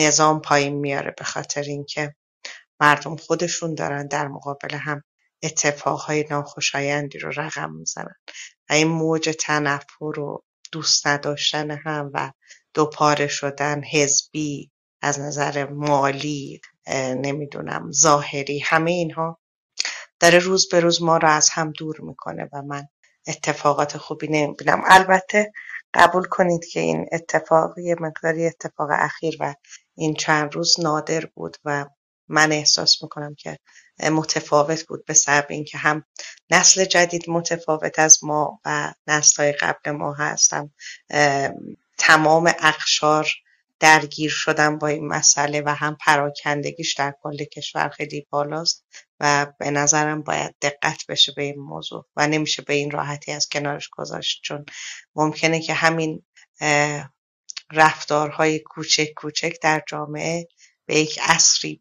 نظام پایین میاره به خاطر اینکه مردم خودشون دارن در مقابل هم اتفاقهای ناخوشایندی رو رقم می‌زنن. و این موج تنفر و دوست نداشتن هم و دوپاره شدن حزبی از نظر مالی نمی‌دونم ظاهری همه اینها داره روز به روز ما رو از هم دور می‌کنه و من اتفاقات خوبی نمی‌بینم. البته قبول کنید که این اتفاق یه مقداری اتفاق اخیر و این چند روز نادر بود و من احساس می‌کنم که متفاوت بود به سبب اینکه هم نسل جدید متفاوت از ما و نسل های قبل ما هستم تمام اقشار درگیر شدن با این مسئله و هم پراکندگیش در کل کشور خیلی بالاست و به نظرم باید دقت بشه به این موضوع و نمیشه به این راحتی از کنارش گذاشت. چون ممکنه که همین رفتارهای کوچک کوچک در جامعه به یک اصری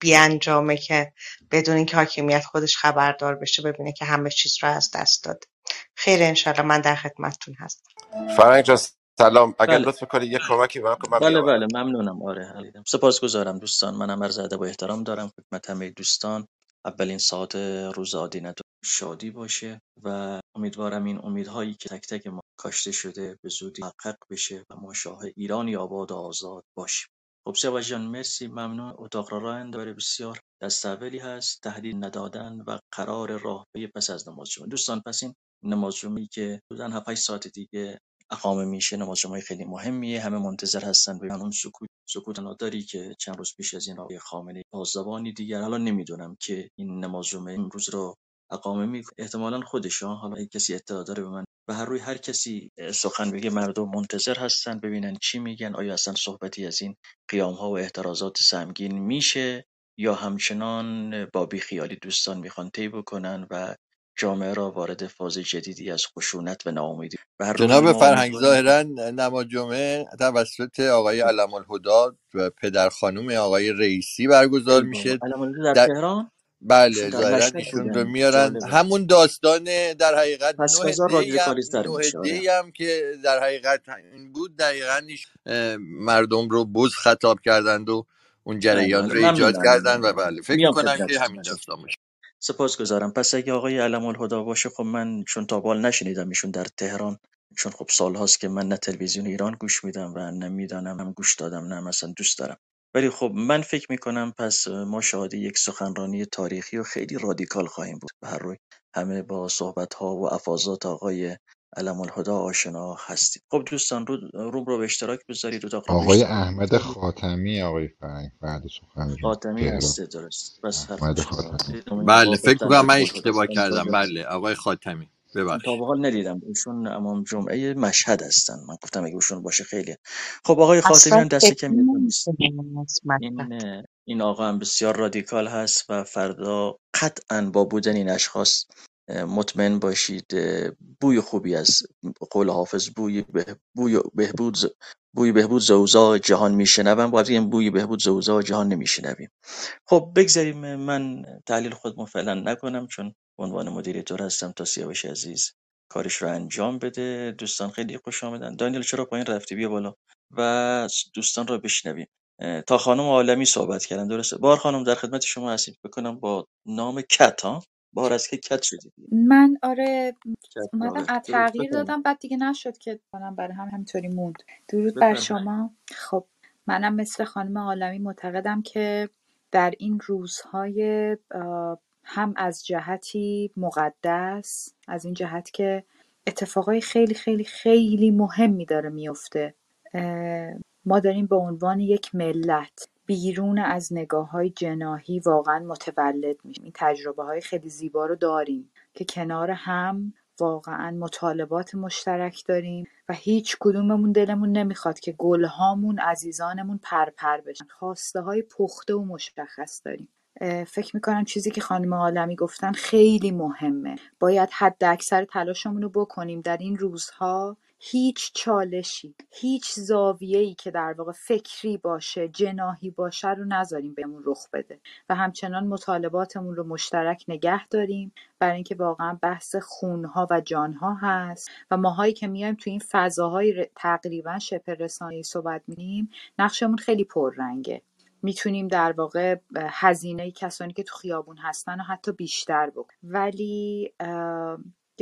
بیانجامه که بدون اینکه حاکمیت خودش خبردار بشه ببینه که همه چیز رو از دست داده. خیر انشالله من در خدمتتون هستم. فرنگ سلام. اگر بله. لطف کنی یه کمکی به من بله بله. ممنونم. آره حلیدم. سپاسگزارم دوستان. منم عرض ادب و احترام دارم خدمت همه دوستان. اولین ساعت روز آدینت شادی باشه و امیدوارم این امیدهایی که تک تک ما کاشته شده به زودی محقق بشه و ما شاه ایرانی آباد و آزاد باشیم. خب سیاوش جان مرسی ممنون. اتاق را راه انداره بسیار دست اولی هست. تهدید ندادن و قرار راهپی پس از نماز جمعه. دوستان پس این نماز جمعه که حدوداً 7 ساعت دیگه اقامه میشه نماز جمعه خیلی مهمیه. همه منتظر هستن ببینن اون سکوت سکوت نادری که چند روز پیش از این آقای خامنه با زبانی دیگر حالا نمی‌دونم که این نماز جمعه امروز رو اقامه می احتمالاً خودش ها. حالا اگه کسی اطلاع داره به من به هر روی هر کسی سخن بگه مردم منتظر هستن ببینن چی میگن آیا اصلا صحبتی از این قیام ها و اعتراضات سمگین میشه یا همچنان با بیخیالی دوستان می‌خوان طی بکنن و جامعه را وارد فاز جدیدی از خشونت و ناامیدی هر روی جناب فرهنگ ظاهرا نماز جمعه توسط آقای علم الهدا و پدر خانوم آقای رئیسی برگزار میشه. در در تهران؟ بله ظاهرا ایشون رو میارن. جالبه. همون داستان در حقیقت دی هم هم که در حقیقت این بود. دقیقا مردم رو بز خطاب کردند و اون جریان رو ایجاد کردن و بله فکر می‌کنم که همین داستان باشه. سپاسگزارم. پس اگه آقای علم الهدا باشه خب من چون تا بال نشنیدم ایشون در تهران چون خب سال هاست که من نه تلویزیون ایران گوش میدم و نه می‌دانم هم گوش دادم نه مثلا دوست دارم. ولی خب من فکر می‌کنم پس ما شاهد یک سخنرانی تاریخی و خیلی رادیکال خواهیم بود. به هر روی همه با صحبت ها و افاظات آقای علم الهدا آشنا هستیم خب دوستان رو روم رو به اشتراک بذارید اتاق رو به آقای احمد خاتمی آقای فرنگ بعد سخنرانی خاتمی هسته درست. بس احمد خاتمی. بله فکر می‌کنم من اشتباه کردم. بله آقای خاتمی. تا ببخشید. به حال ندیدم. ایشون امام جمعه مشهد هستن. من گفتم اگه ایشون باشه خیلی. خب آقای خاتمی هم دست مطلب. این این آقا هم بسیار رادیکال هست و فردا قطعا با بودن این اشخاص مطمئن باشید بوی خوبی از قول حافظ بوی به بوی بهبود ز- بوی بهبود زوزا جهان میشنوم. باید این بوی بهبود زوزا جهان نمیشنویم. خب بگذاریم من تحلیل خودمو فعلا نکنم چون عنوان مدیریتور هستم تا سیاوش عزیز کارش رو انجام بده. دوستان خیلی خوش آمدن. دانیل چرا پایین رفتی؟ بیا بالا و دوستان رو بشنویم. تا خانم عالمی صحبت کردن. درسته؟ بار خانم در خدمت شما هستیم. بکنم با نام کت ها؟ بار از که کت شدید من آره کت اومدم آره تغییر دادم بعد دیگه نشد که کنم برای هم همینطوری موند. درود بر شما. خب منم مثل خانم عالمی معتقدم که در این روزهای هم از جهتی مقدس از این جهت که اتفاقای خیلی خیلی خیلی مهمی داره میفته. ما داریم به عنوان یک ملت. بیرون از نگاه های جناحی واقعا متولد میشیم این تجربه های خیلی زیبا رو داریم که کنار هم واقعا مطالبات مشترک داریم و هیچ کدوممون دلمون نمی‌خواد که گلهامون عزیزانمون پرپر بشن. خواسته های پخته و مشخص داریم. فکر می‌کنم چیزی که خانم عالمی گفتن خیلی مهمه. باید حد اکثر تلاشمون رو بکنیم در این روزها هیچ چالشی هیچ زاویه‌ای که در واقع فکری باشه جناهی باشه رو نذاریم بهمون رخ بده. و همچنان مطالباتمون رو مشترک نگه داریم برای اینکه واقعا بحث خونها و جانها هست. و ماهایی که میایم تو این فضاهای تقریبا شبه رسانه‌ای صحبت می‌کنیم نقشمون خیلی پررنگه. می‌تونیم در واقع هزینه کسانی که تو خیابون هستن و حتی بیشتر بکنیم. ولی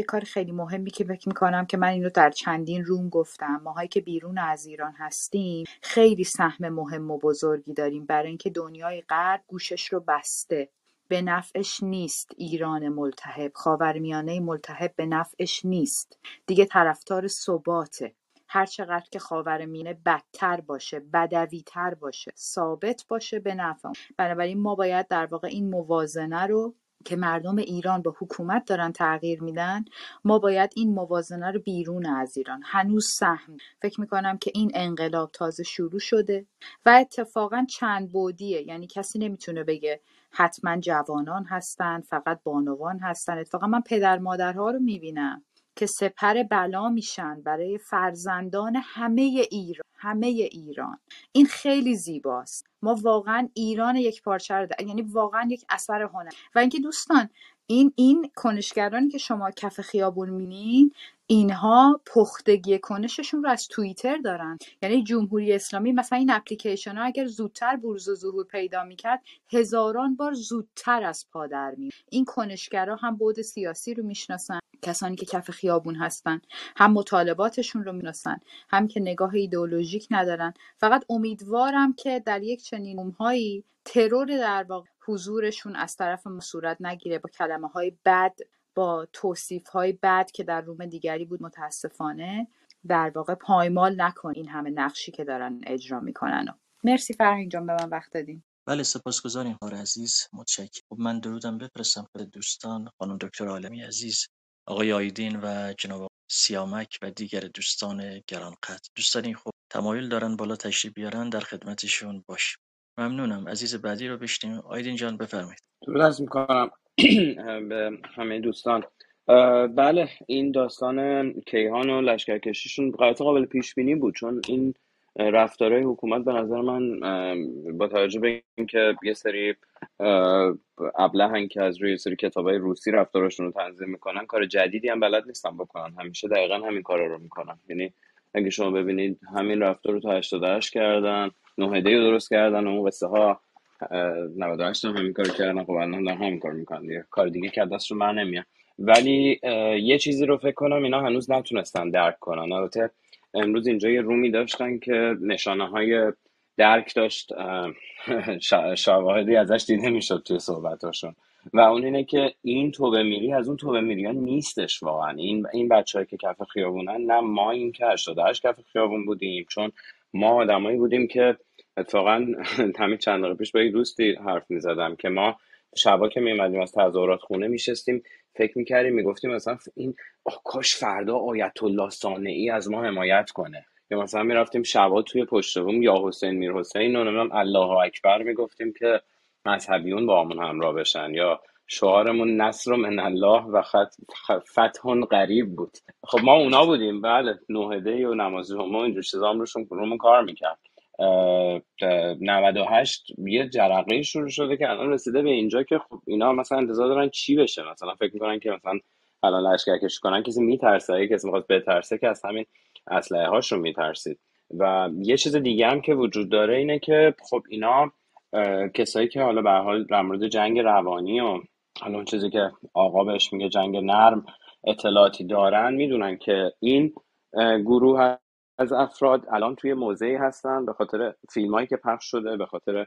یه کار خیلی مهمی که فکر می‌کنم که من اینو در چندین روم گفتم. ماهایی که بیرون از ایران هستیم خیلی سهم مهم و بزرگی داریم. برای اینکه دنیای غرب گوشش رو بسته. به نفعش نیست ایران ملتهب. خاورمیانه ملتهب به نفعش نیست. دیگه طرفدار ثباته. هر چقدر که خاورمیانه بدتر باشه بدویتر باشه ثابت باشه به نفع. بنابراین ما باید در واقع این موازنه رو که مردم ایران با حکومت دارن تغییر میدن ما باید این موازنه رو بیرون از ایران. هنوز سهم. فکر می‌کنم که این انقلاب تازه شروع شده و اتفاقا چند بودیه. یعنی کسی نمی‌تونه بگه حتما جوانان هستن فقط بانوان هستن. اتفاقا من پدر مادرها رو می‌بینم. که سپر بلا میشن برای فرزندان همه ایران همه ایران. این خیلی زیباست. ما واقعا ایران یک پارچه رو یعنی واقعا یک اثر هنر. و اینکه دوستان این این کنشگرانی که شما کف خیابون مینین اینها پختگی کنششون رو از توییتر دارن. یعنی جمهوری اسلامی مثلا این اپلیکیشن ها اگر زودتر بروز و ظهور پیدا می‌کرد هزاران بار زودتر از پا در می این کنشگرا هم بود سیاسی رو می‌شناسن. کسانی که کف خیابون هستن. هم مطالباتشون رو می‌شناسن هم که نگاه ایدئولوژیک ندارن. فقط امیدوارم که در یک چنین هایی ترور در واقع حضورشون از طرف ما صورت نگیره با کلمه های بد با توصیف های بد که در روم دیگری بود متاسفانه در واقع پایمال نکن این همه نقشی که دارن اجرا می‌کنن. و. مرسی فرهین جان به من وقت دادین بله سپاسگزاریم خار عزیز. متشکرم. خب من درودم بفرستم خدمت دوستان خانم دکتر عالمی عزیز. آقای آیدین و جناب سیامک و دیگر دوستان گرانقدر. دوستان خب تمایل دارن بالا تشریف بیارن در خدمتشون باشیم. ممنونم. عزیز بعدی رو بشنیم. آیدین جان بفرمایید. از می‌کنم. به همه دوستان. بله این داستان کیهان و لشکرکشیشون قطعا قابل پیش بینی بود چون این رفتارهای حکومت به نظر من با توجه به اینکه یه سری ابلهن که از روی سری کتابای روسی رفتارشون رو تنظیم می‌کنن کار جدیدی هم بلد نیستن بکنن. همیشه دقیقا همین کارا رو می‌کنن. یعنی اگه شما ببینید همین رفتار رو تا 88 کردن نهده رو درست کردن و اون قصه ها 98 هم همین کار کردن خب الان همین کار می‌کنن دیگه. کار دیگه که دست رو من نمیاد. ولی یه چیزی رو فکر کنم اینا هنوز نتونستن درک کنن. البته امروز اینجا یه رومی داشتن که نشانه های درک داشت شواهدی ازش دیده می‌شد توی صحبتاشون. و اون اینه که این توبه میری از اون توبه میری ها نیستش واقعا. این این بچه که کف خیابونن نه ما این که 88 کف خیابون بودیم چون ما آدمایی بودیم که اتفاقا همین چند دقیقه پیش با یک دوستی حرف می‌زدم که ما شبا که میمدیم از تظاهرات خونه میشستیم فکر می‌کردیم می‌گفتیم مثلا این کاش فردا آیت الله ای از ما حمایت کنه. یا مثلا می‌رفتیم شبا توی پشت بوم یا حسین میر حسین و نمی‌دونم الله اکبر می‌گفتیم که مذهبیون با همون همراه بشن یا شعارمون نصر من الله و خط فتح قریب بود. خب ما اونا بودیم بله نوهده و نماز ما اینجور چیزا هم رومون کار می‌کرد. 98 یه جرقه شروع شده که الان رسیده به اینجا که خب اینا مثلا انتظار دارن چی بشه؟ مثلا فکر می‌کنن که مثلا الان لشکر کشی کنن کسی میترسه کسی می‌خواد بترسه که از همین اسلحه هاش رو میترسید. و یه چیز دیگه هم که وجود داره اینه که خب اینا کسایی که حالا به حال در مورد جنگ روانی و حالا اون چیزی که آقا بهش میگه جنگ نرم اطلاعاتی دارن می‌دونن که این گروه از افراد الان توی موضعی هستن به خاطر فیلم هایی که پخش شده به خاطر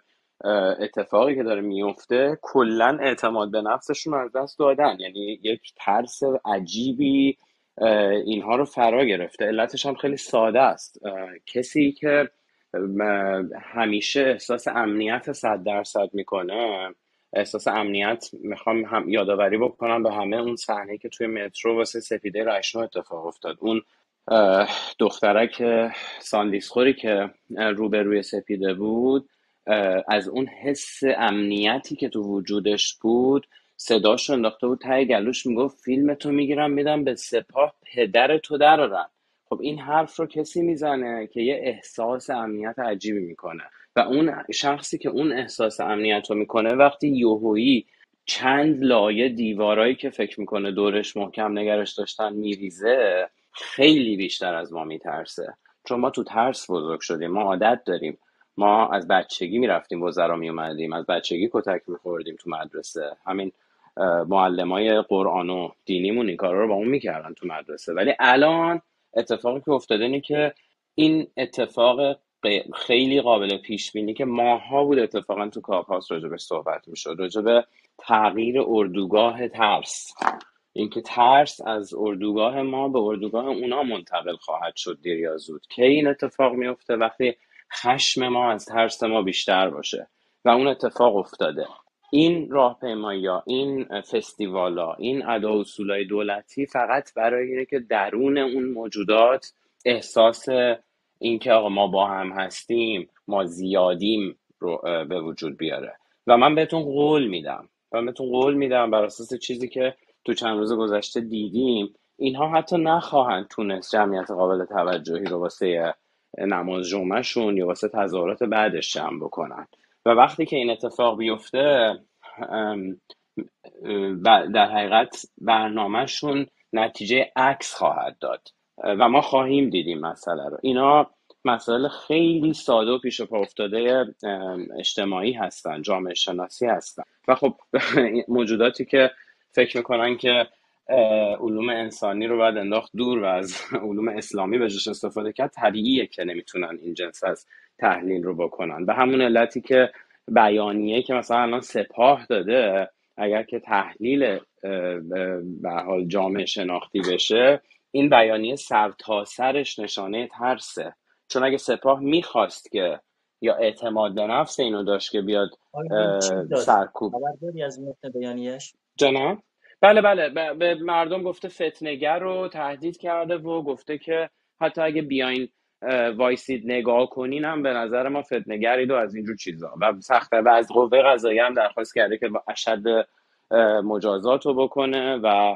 اتفاقی که داره میفته کلا اعتماد به نفسشون از دست دادن. یعنی یک ترس عجیبی اینها رو فرا گرفته. علتش هم خیلی ساده است. کسی که همیشه احساس امنیت صد درصد می‌کنه احساس امنیت می‌خوام هم یادآوری بکنم به همه اون صحنه که توی مترو واسه سپیده رشنو اتفاق افتاد. اون دخترک ساندیسخوری که روبروی سپیده بود از اون حس امنیتی که تو وجودش بود صداش انداخته بود تای گلوش می‌گفت فیلم تو می‌گیرم میدم به سپاه پدر تو درارن خب این حرف رو کسی می‌زنه که یه احساس امنیت عجیبی می‌کنه. و اون شخصی که اون احساس امنیت رو می‌کنه وقتی یوهویی چند لایه دیوارایی که فکر می‌کنه دورش محکم نگرش داشتن میریزه خیلی بیشتر از ما میترسه. چون ما تو ترس بزرگ شدیم ما عادت داریم. ما از بچگی می‌رفتیم وزرا میومدیم از بچگی کتک میخوردیم تو مدرسه. همین معلم های قرآن و دینیمون این کارا رو با اون می‌کردن تو مدرسه. ولی الان اتفاقی که افتاده اینه که این اتفاق خیلی قابل پیش بینی که ماها بود اتفاقا تو کاپاس راجبش صحبت می‌شد راجب تغییر اردوگاه ترس. اینکه ترس از اردوگاه ما به اردوگاه اونا منتقل خواهد شد دیر یا زود. که این اتفاق میفته وقتی خشم ما از ترس ما بیشتر باشه. و اون اتفاق افتاده. این راهپیمایی ها این فستیوالا این ادا اصولای دولتی فقط برای اینه که درون اون موجودات احساس اینکه آقا ما با هم هستیم ما زیادیم رو به وجود بیاره. و من بهتون قول میدم من بهتون قول میدم بر اساس چیزی که تو چند روز گذشته دیدیم اینها حتی نخواهند تونست جمعیت قابل توجهی رو واسه نماز جمعهشون یا واسه تظاهرات بعدش جمع بکنن. و وقتی که این اتفاق بیفته در حقیقت برنامهشون نتیجه عکس خواهد داد. و ما خواهیم دیدیم مسئله رو. اینا مسائل خیلی ساده و پیش پا افتاده اجتماعی هستن جامعه شناسی هستن. و خب موجوداتی که فکر می‌کنن که علوم انسانی رو باید انداخت دور و از علوم اسلامی بهش استفاده کرد طبیعیه که نمی‌تونن این جنس از تحلیل رو بکنن. به همون علتی که بیانیه که مثلا الان سپاه داده اگر که تحلیل به حال جامعه شناختی بشه این بیانیه سرتاسرش نشانه ترسه. چون اگه سپاه می‌خواست که یا اعتماد به نفس اینو داشت که بیاد سرکوب. از متن بیانیش جناب؟ بله بله. به مردم گفته فتنگر رو تهدید کرده و گفته که حتی اگه بیاین وایسید نگاه کنین هم به نظر ما فتنگرید و از اینجور چیزا. و سخته و از قوه قضایی هم درخواست کرده که اشد مجازات رو بکنه و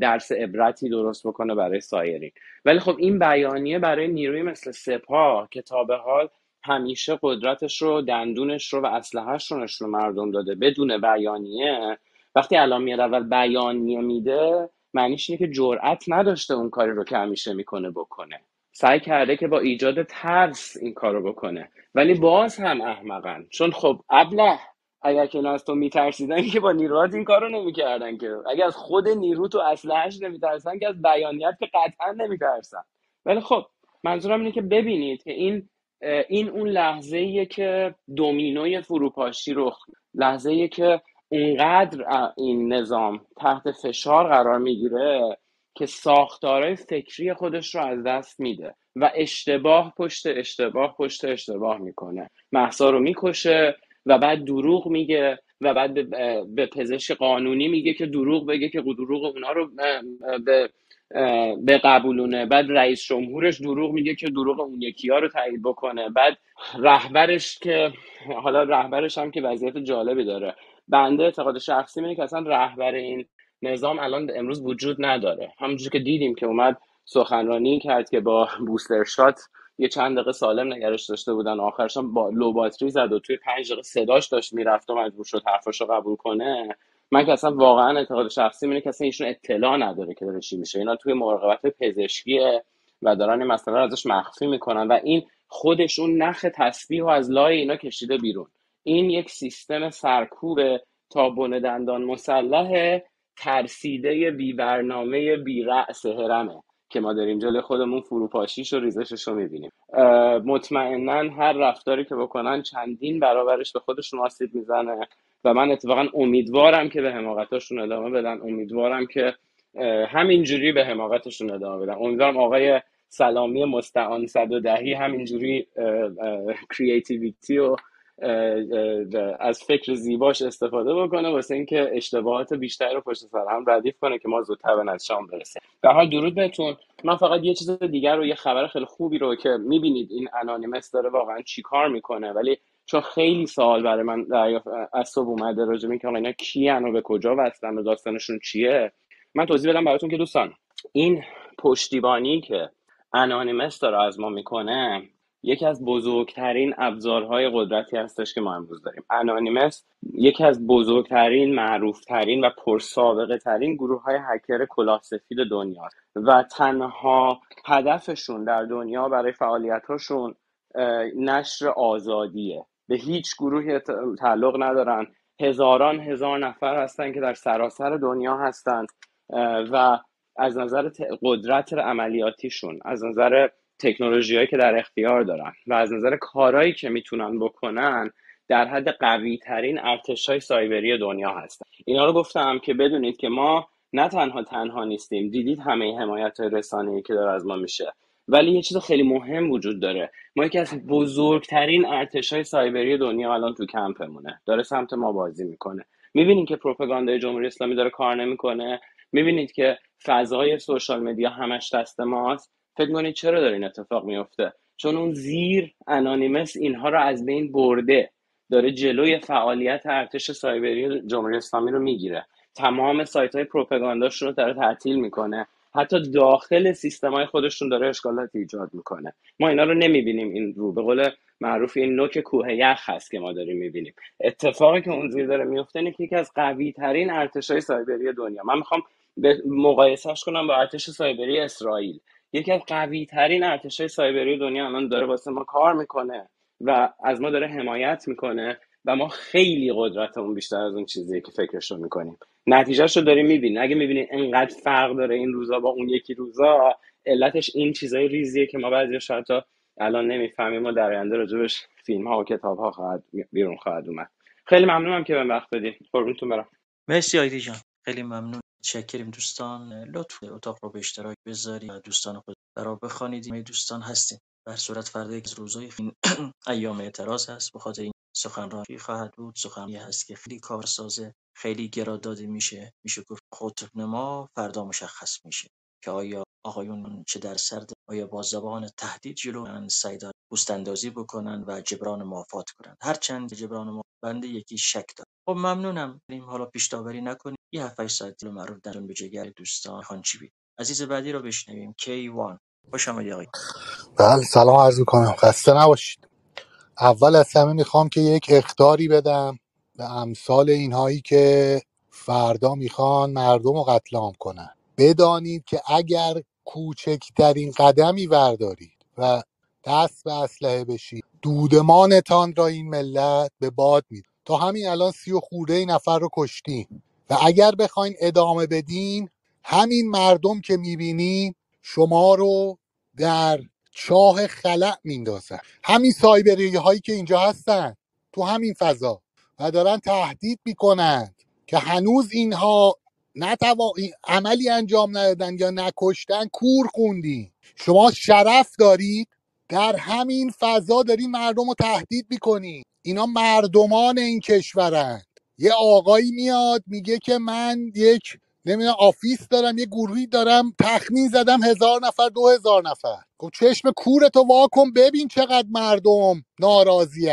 درس عبرتی درست بکنه برای سایرین. ولی خب این بیانیه برای نیروی مثل سپاه که تا به حال همیشه قدرتش رو دندونش رو و اسلحهش رو نشون مردم داده بدون بیانیه وقتی الان میاد اول بیانیه میده معنیش اینه که جرأت نداشته اون کاری رو که همیشه می‌کنه بکنه. سعی کرده که با ایجاد ترس این کارو بکنه. ولی باز هم احمقن. چون خب ابله اگر که از تو میترسیدن که با نیروات این کارو نمی‌کردن که. اگر از خود نیرو تو اسلحهش نمیترسن که از بیانیت که قطعا نمیترسن. ولی خب منظورم اینه که ببینید که این این اون لحظه که دومینوی فروپاشی رخ لحظه که اونقدر این نظام تحت فشار قرار می‌گیره که ساختارهای فکری خودش رو از دست میده و اشتباه پشت اشتباه پشت اشتباه می‌کنه. محسا رو می‌کشه و بعد دروغ میگه و بعد به پزشک قانونی میگه که دروغ بگه که دروغ اونا رو به به قبولونه بعد رئیس جمهورش دروغ میگه که دروغ اون یکی ها رو تایید بکنه. بعد رهبرش که حالا رهبرش هم که وضعیت جالبی داره. بنده اعتقاد شخصی اینه که اصلا رهبر این نظام الان امروز وجود نداره. همونجور که دیدیم که اومد سخنرانی کرد که با بوستر شات یه چند دقیقه سالم نگرش داشته بودن. آخرش با لو باتری زد و توی پنج دقیقه صداش داشت می‌رفت و مجبور شد حرفش رو قبول کنه. من که اصلا واقعا اعتقاد شخصی اینه که اصلا ایشون اطلاع نداره که داره چی میشه. اینا توی مراقبت پزشکیه و دارن این مسئله رو ازش مخفی می‌کنن و این خودشون نخ تسبیح و از لای اینا کشیده بیرون. این یک سیستم سرکوب تا بن دندان مسلح ترسیده بی برنامه بی رأس هرمه که ما داریم جلوی خودمون فروپاشیش و ریزشش رو می‌بینیم. مطمئنا هر رفتاری که بکنن چندین برابرش به خودشون آسیب می‌زنه و من اتفاقا امیدوارم که به حماقتاشون ادامه بدن. امیدوارم که همینجوری به حماقتشون ادامه بدن. امیدوارم آقای سلامی مستعان صد و دهی همینجوری کریتیویتی و از فکر زیباش استفاده بکنه واسه اینکه اشتباهات بیشتری رو پشت سر هم ردیف کنه که ما زودتر به نتیجه برسیم. در حال درود بهتون. من فقط یه چیز دیگر رو یه خبر خیلی خوبی رو که می‌بینید این انانیمس داره واقعا چیکار می‌کنه؟ ولی چون خیلی سوال برای من دریافت از صبح اومده راجع به که اینا کیان و به کجا وصلن و داستانشون چیه؟ من توضیح بدم براتون که دوستان این پشتیبانی که انانیمس داره از ما می‌کنه یکی از بزرگترین ابزارهای قدرتی هستش که ما امروز داریم. انانیمس یکی از بزرگترین معروفترین و پرسابقه ترین گروه های هکر کلاه سفید دنیا و تنها هدفشون در دنیا برای فعالیتاشون نشر آزادیه. به هیچ گروهی تعلق ندارن. هزاران هزار نفر هستن که در سراسر دنیا هستند و از نظر قدرت عملیاتیشون از نظر تکنولوژی که در اختیار دارن و از نظر کارهایی که می‌تونن بکنن در حد قوی ترین ارتش های سایبری دنیا هستن. اینا رو گفتم که بدونید که ما نه تنها تنها نیستیم. دیدید همه حمایت رسانه‌ای که داره از ما میشه. ولی یه چیز خیلی مهم وجود داره. ما یکی از بزرگترین ارتش های سایبری دنیا الان تو کمپمونه. داره سمت ما بازی می‌کنه. می‌بینید که پروپاگاندای جمهوری اسلامی داره کار نمی‌کنه. می‌بینید که فضای سوشال مدیا همش دست ماست. فکر کنید چرا داره این اتفاق میفته چون اون زیر انانیمس اینها رو از بین برده. داره جلوی فعالیت ارتش سایبری جمهوری اسلامی رو می‌گیره. تمام سایت های پروپاگانداشون رو داره تعطیل می‌کنه. حتی داخل سیستم های خودشون داره اشکالات ایجاد می‌کنه. ما اینا رو نمی‌بینیم. این رو به قول معروف این نوک کوه یخ هست که ما داریم می‌بینیم. اتفاقی که اون زیر داره میفته اینه که یکی از قوی ترین ارتش های سایبری دنیا. من می‌خوام به مقایسهش کنم با ارتش سایبری اسرائیل. یکی از قوی ترین ارتش های سایبری دنیا الان داره واسه ما کار می‌کنه و از ما داره حمایت می‌کنه و ما خیلی قدرتمون بیشتر از اون چیزیه که فکرش رو می‌کنیم. نتیجهش رو داریم می‌بینیم. اگه می‌بینید انقدر فرق داره این روزا با اون یکی روزا علتش این چیزای ریزیه که ما بعضی حتی الان نمی‌فهمیم ما در آینده راجبش فیلم ها و کتاب ها خواهد بیرون خواهد اومد. خیلی ممنونم که به وقت بدید قربونتون برم. مرسی آیدی خیلی ممنون. چکریم دوستان. لطف اتاق رو به اشتراک بذارید و دوستان خود برای بخوانید. این دوستان هستیم. در صورت فردا یک روزای ایام اعتراض هست. به خاطر این سخنرانی خواهد بود. سخنرانی هست که خیلی کارسازه خیلی گراداده میشه. میشه گفت قطب ما فردا مشخص میشه که آیا آقایون چه در سرد آیا با زبان تهدید جلو سعی دارن پوست بکنن و جبران مافات کنند هرچند جبران ما بنده یکی شک دارم خب ممنونم. بریم حالا پیش داوری نکنیم. یه 7 ساعت رو معروف در به جگر دوستان خان چی بید عزیز بعدی رو بشنویم. K1 خوش آمدید آقای. بله سلام عرض کنم خسته نباشید. اول از همه می‌خوام که یک اختاری بدم به امثال اینهایی که فردا می‌خوان مردم رو قتل عام کنن. بدانید که اگر کوچکترین قدمی وردارید و دست به اسلحه بشید دودمانتان را این ملت به باد میده تا همین الان سی و خورده نفر رو کشتیم و اگر بخواین ادامه بدین همین مردم که می‌بینین شما رو در چاه خلع میندازن. همین سایبری هایی که اینجا هستن تو همین فضا. و دارن تهدید می‌کنند که هنوز اینها نتوا... عملی انجام ندادن یا نکشتن کور خوندین. شما شرف دارید در همین فضا دارین مردم رو تهدید می‌کنین اینا مردمان این کشورند یه آقایی میاد میگه که من یک نمی‌دونم office دارم یه گروهی دارم تخمین زدم هزار نفر دو هزار نفر. خب چشم کورتو وا کن ببین چقدر مردم ناراضی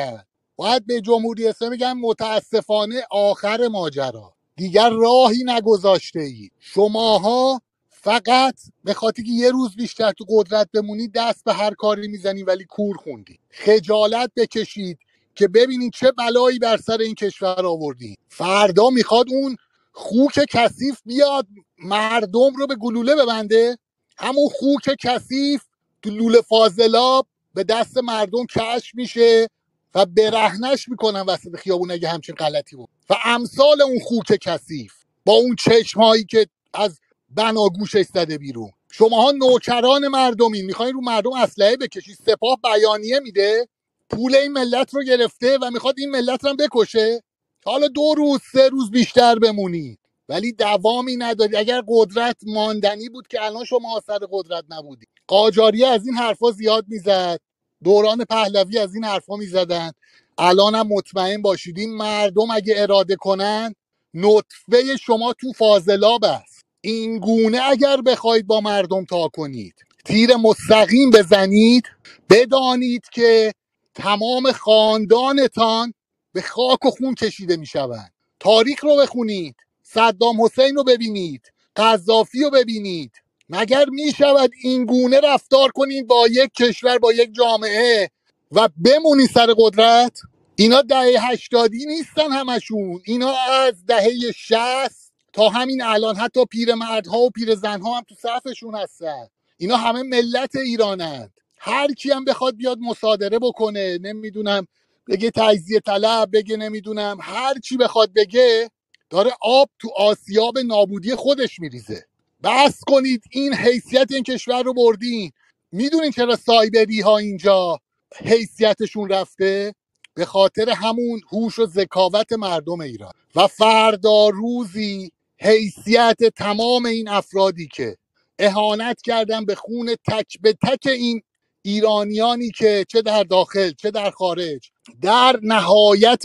باید به جمهوری اسلامی میگن متاسفانه آخر ماجرا. دیگر راهی نگذاشته اید شماها فقط به خاطر که یه روز بیشتر تو قدرت بمونید دست به هر کاری می‌زنید ولی کور خوندید خجالت بکشید که ببینید چه بلایی بر سر این کشور آوردین فردا می‌خواد اون خوک کثیف بیاد مردم رو به گلوله ببنده. همون خوک کثیف تو لوله فاضلاب به دست مردم کش میشه و برهنش می‌کنن وسط خیابون اگه همچین غلطی بود. و امثال اون خوک کثیف با اون چشمهایی که از بناگوشش زده بیرون. شماها نوکران مردمی می‌خواین رو مردم اسلحه بکشید سپاه بیانیه میده. پول این ملت رو گرفته و می‌خواد این ملت رو هم بکشه. حالا دو روز سه روز بیشتر بمونید ولی دوامی نداری. اگر قدرت ماندنی بود که الان شما سر قدرت نبودی. قاجاری از این حرفا زیاد می‌زد. دوران پهلوی از این حرفا می‌زدن. الان هم مطمئن باشید. این مردم اگه اراده کنن نطفه شما تو فاضلاب است. این گونه اگر بخواید با مردم تا کنید. تیر مستقیم بزنید. بدانید که تمام خاندانتان به خاک و خون کشیده می‌شوند. تاریخ رو بخونید. صدام حسین رو ببینید. قذافی رو ببینید. مگر می شود این گونه رفتار کنید با یک کشور با یک جامعه و بمونی سر قدرت؟ اینا دهه هشتادی نیستن همشون. اینا از دهه شست تا همین الان حتی پیرمردها و پیرزنها هم تو صفشون هستن. اینا همه ملت ایرانند هر کی هم بخواد بیاد مصادره بکنه نمی‌دونم بگه تجزیه طلب بگه نمی‌دونم هر چی بخواد بگه داره آب تو آسیاب نابودی خودش میریزه. بس کنید این حیثیت این کشور رو بردین. می‌دونین چرا سایبری ها اینجا حیثیتشون رفته؟ به خاطر همون هوش و ذکاوت مردم ایران. و فردا روزی حیثیت تمام این افرادی که اهانت کردن به خون تک به تک این ایرانیانی که چه در داخل چه در خارج در نهایت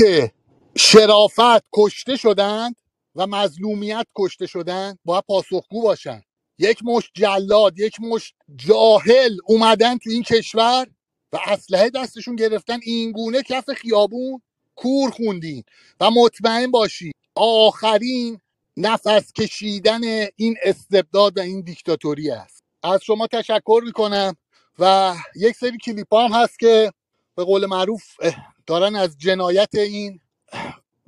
شرافت کشته شدند و مظلومیت کشته شدند باید پاسخگو باشن. یک مش جلاد یک مش جاهل اومدن تو این کشور و اسلحه دستشون گرفتن. این گونه کف خیابون کور خوندین و مطمئن باشی آخرین نفس کشیدن این استبداد و این دیکتاتوری است. از شما تشکر می‌کنم و یک سری کلیپ هم هست که به قول معروف دارن از جنایت این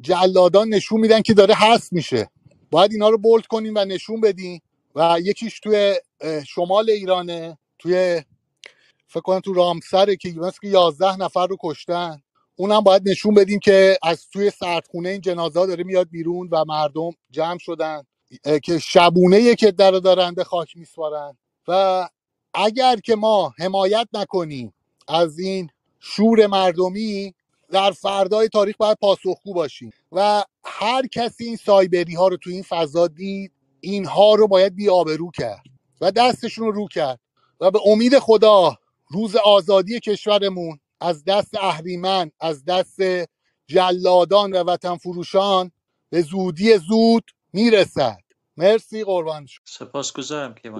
جلادان نشون میدن که داره هست میشه. باید اینا رو بولد کنیم و نشون بدیم و یکیش توی شمال ایرانه توی فکر کنم تو رامسره که که 11 نفر رو کشتن. اونم باید نشون بدیم که از توی سردخونه این جنازه داره میاد بیرون و مردم جمع شدن که شبونه که در دارن به خاک میسپارن. و اگر که ما حمایت نکنیم از این شور مردمی در فردای تاریخ باید پاسخگو باشیم. و هر کسی این سایبری ها رو تو این فضا دید اینها رو باید بیابرو کرد و دستشون رو رو کرد. و به امید خدا روز آزادی کشورمون از دست اهریمن از دست جلادان و وطن فروشان به زودی زود می‌رسد. مرسی قربان شد سپاسگزارم که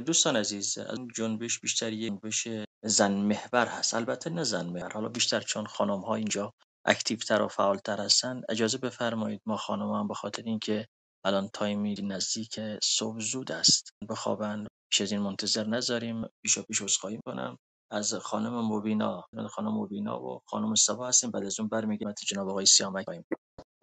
دوستان عزیز از جنبش بیشتر یک جنبش زن محور هست. البته نه زن محور حالا بیشتر چون خانم ها اینجا اکتیو و فعالتر هستن. اجازه بفرمایید ما خانم هم به خاطر اینکه الان تایمی نزدیک صبح زود است بخوابن پیش از این منتظر نذاریم. پیشا پیش عذرخواهی کنم از خانم مبینا خانم مبینا و خانم سبا هستیم. بعد از اون برمیگردیم جناب آقای سیامک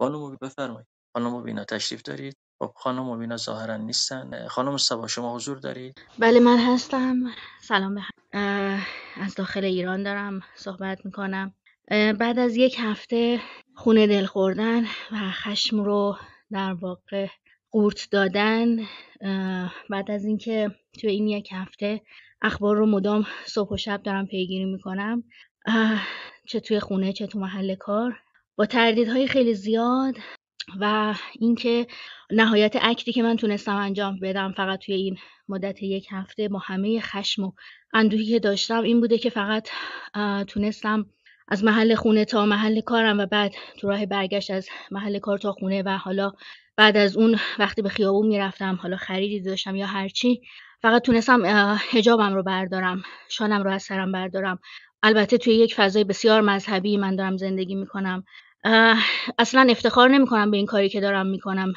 خانم مبینا بفرمایید. خانم مبینا تشریف دارید؟ خب خانم مبینا ظاهرا نیستن. خانم سبا شما حضور دارید؟ بله من هستم. سلام به از داخل ایران دارم صحبت می‌کنم. بعد از یک هفته خونه دل خوردن و خشم رو در واقع قورت دادن بعد از اینکه توی این یک هفته اخبار رو مدام صبح و شب دارم پیگیری می‌کنم. چه توی خونه چه تو محل کار. با تردیدهای خیلی زیاد و اینکه نهایت اکتی که من تونستم انجام بدم فقط توی این مدت یک هفته با همه خشم و اندوهی که داشتم این بوده که فقط تونستم از محل خونه تا محل کارم و بعد تو راه برگشت از محل کار تا خونه و حالا بعد از اون وقتی به خیابون می‌رفتم حالا خریدی داشتم یا هرچی فقط تونستم هجابم رو بردارم شانم رو از سرم بردارم. البته توی یک فضای بسیار مذهبی من دارم زندگی می‌کنم. اصلا افتخار نمی‌کنم به این کاری که دارم می‌کنم.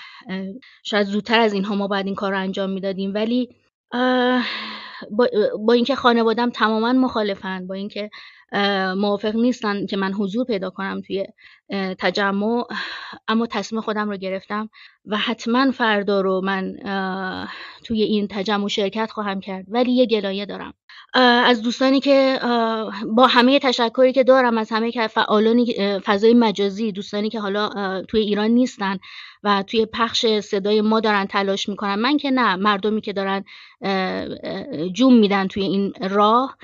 شاید زودتر از اینها ما باید این کار رو انجام می‌دادیم. ولی با, با اینکه خانوادم تماما مخالفن با اینکه موافق نیستن که من حضور پیدا کنم توی تجمع اما تصمیم خودم رو گرفتم و حتما فردا رو من توی این تجمع شرکت خواهم کرد ولی یه گلایه دارم. از دوستانی که با همه تشکری که دارم از همه که فعالانی فضای مجازی دوستانی که حالا توی ایران نیستن و توی پخش صدای ما دارن تلاش می‌کنن من که نه مردمی که دارن جوم میدن توی این راه.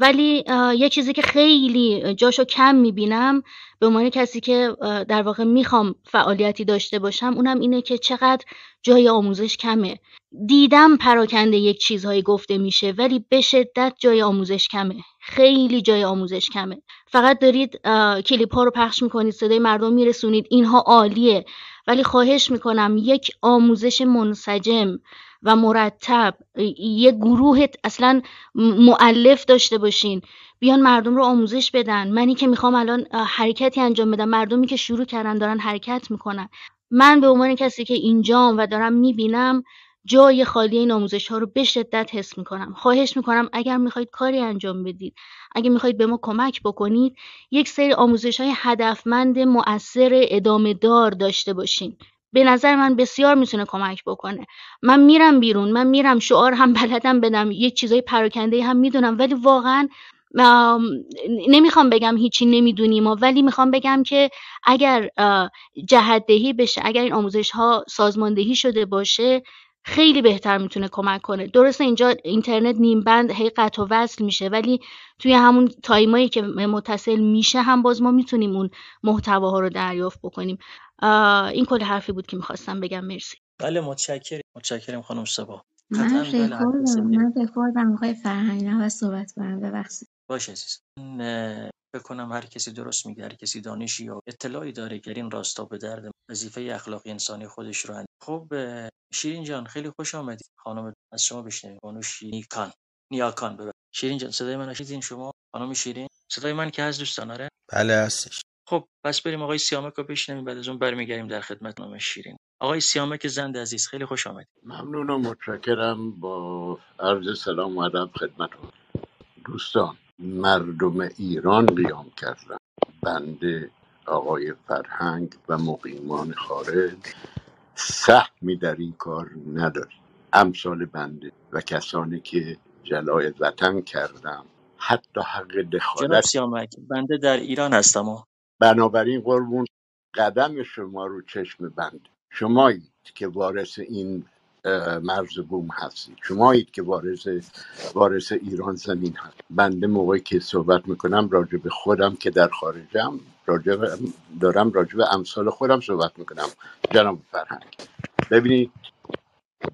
ولی یه چیزی که خیلی جاشو کم می‌بینم به عنوان کسی که در واقع می‌خوام فعالیتی داشته باشم اونم اینه که چقدر جای آموزش کمه. دیدم پراکنده یک چیزهایی گفته میشه ولی به شدت جای آموزش کمه. خیلی جای آموزش کمه. فقط دارید کلیپ ها رو پخش می‌کنید صدای مردم میرسونید اینها عالیه. ولی خواهش می‌کنم یک آموزش منسجم و مرتب یک گروه اصلا معلف داشته باشین. بیان مردم رو آموزش بدن. منی که می‌خوام الان حرکتی انجام بدم. مردمی که شروع کردن دارن حرکت می‌کنن. من به عنوان کسی که اینجام و دارم می‌بینم جای خالی این آموزش ها رو به شدت حس می‌کنم. خواهش می‌کنم اگر می‌خواید کاری انجام بدید اگر می‌خواید به ما کمک بکنید یک سری آموزش های هدفمند مؤثر ادامه دار داشته باشین. به نظر من بسیار می‌تونه کمک بکنه. من میرم بیرون من میرم شعار هم بلدم بدم یه چیزای پراکنده هم می‌دونم ولی واقعا نمی‌خوام بگم هیچی نمی‌دونیم ولی می‌خوام بگم که اگر جهت‌دهی بشه اگر این آموزش ها سازماندهی شده باشه خیلی بهتر می‌تونه کمک کنه. درسته اینجا اینترنت نیم بند هی قطع و وصل میشه ولی توی همون time ایی که متصل میشه هم باز ما می‌تونیم اون محتواها رو دریافت بکنیم. این کل حرفی بود که می‌خواستم بگم. مرسی. بله متشکرم. متشکرم خانم سبا. من رکوردم من رکوردم آقای فرهنگ نباید صحبت کنم. ببخشید. باشه عزیز من اه، فکر کنم هر کسی درست میگه هر کسی دانشی یا اطلاعی داره که این راستا به درد وظیفه اخلاقی انسانی خودش رو انجام خب شیرین جان خیلی خوش آمدید خانم از شما بشنویم. بانو نیکان نیاکان ببخشید. شیرین جان صدای من شنیدین شما؟ خانم شیرین؟ صدای من که از دوستان آره؟ بله هستش. خب پس بریم آقای سیامک رو بشنویم بعد از اون برمیگردیم در خدمت خانم شیرین. آقای سیامک زند عزیز خیلی خوش آمدید ممنون و متشکرم. با عرض سلام و ادب خدمت دوستان مردم ایران قیام کردن. بنده آقای فرهنگ و مقیمان خارج سهمی در این کار نداریم امثال بنده و کسانی که جلای وطن کردم حتی حق جناب دخالت سیامک بنده در ایران هستم و. بنابراین قربون قدم شما رو چشم بند. شمایید که وارث این مرز بوم هستید شمایید که وارث وارث ایران زمین هست. بنده موقعی که صحبت می‌کنم راجع به خودم که در خارجم راجع دارم راجع به امثال خودم صحبت می‌کنم. جناب فرهنگ. ببینید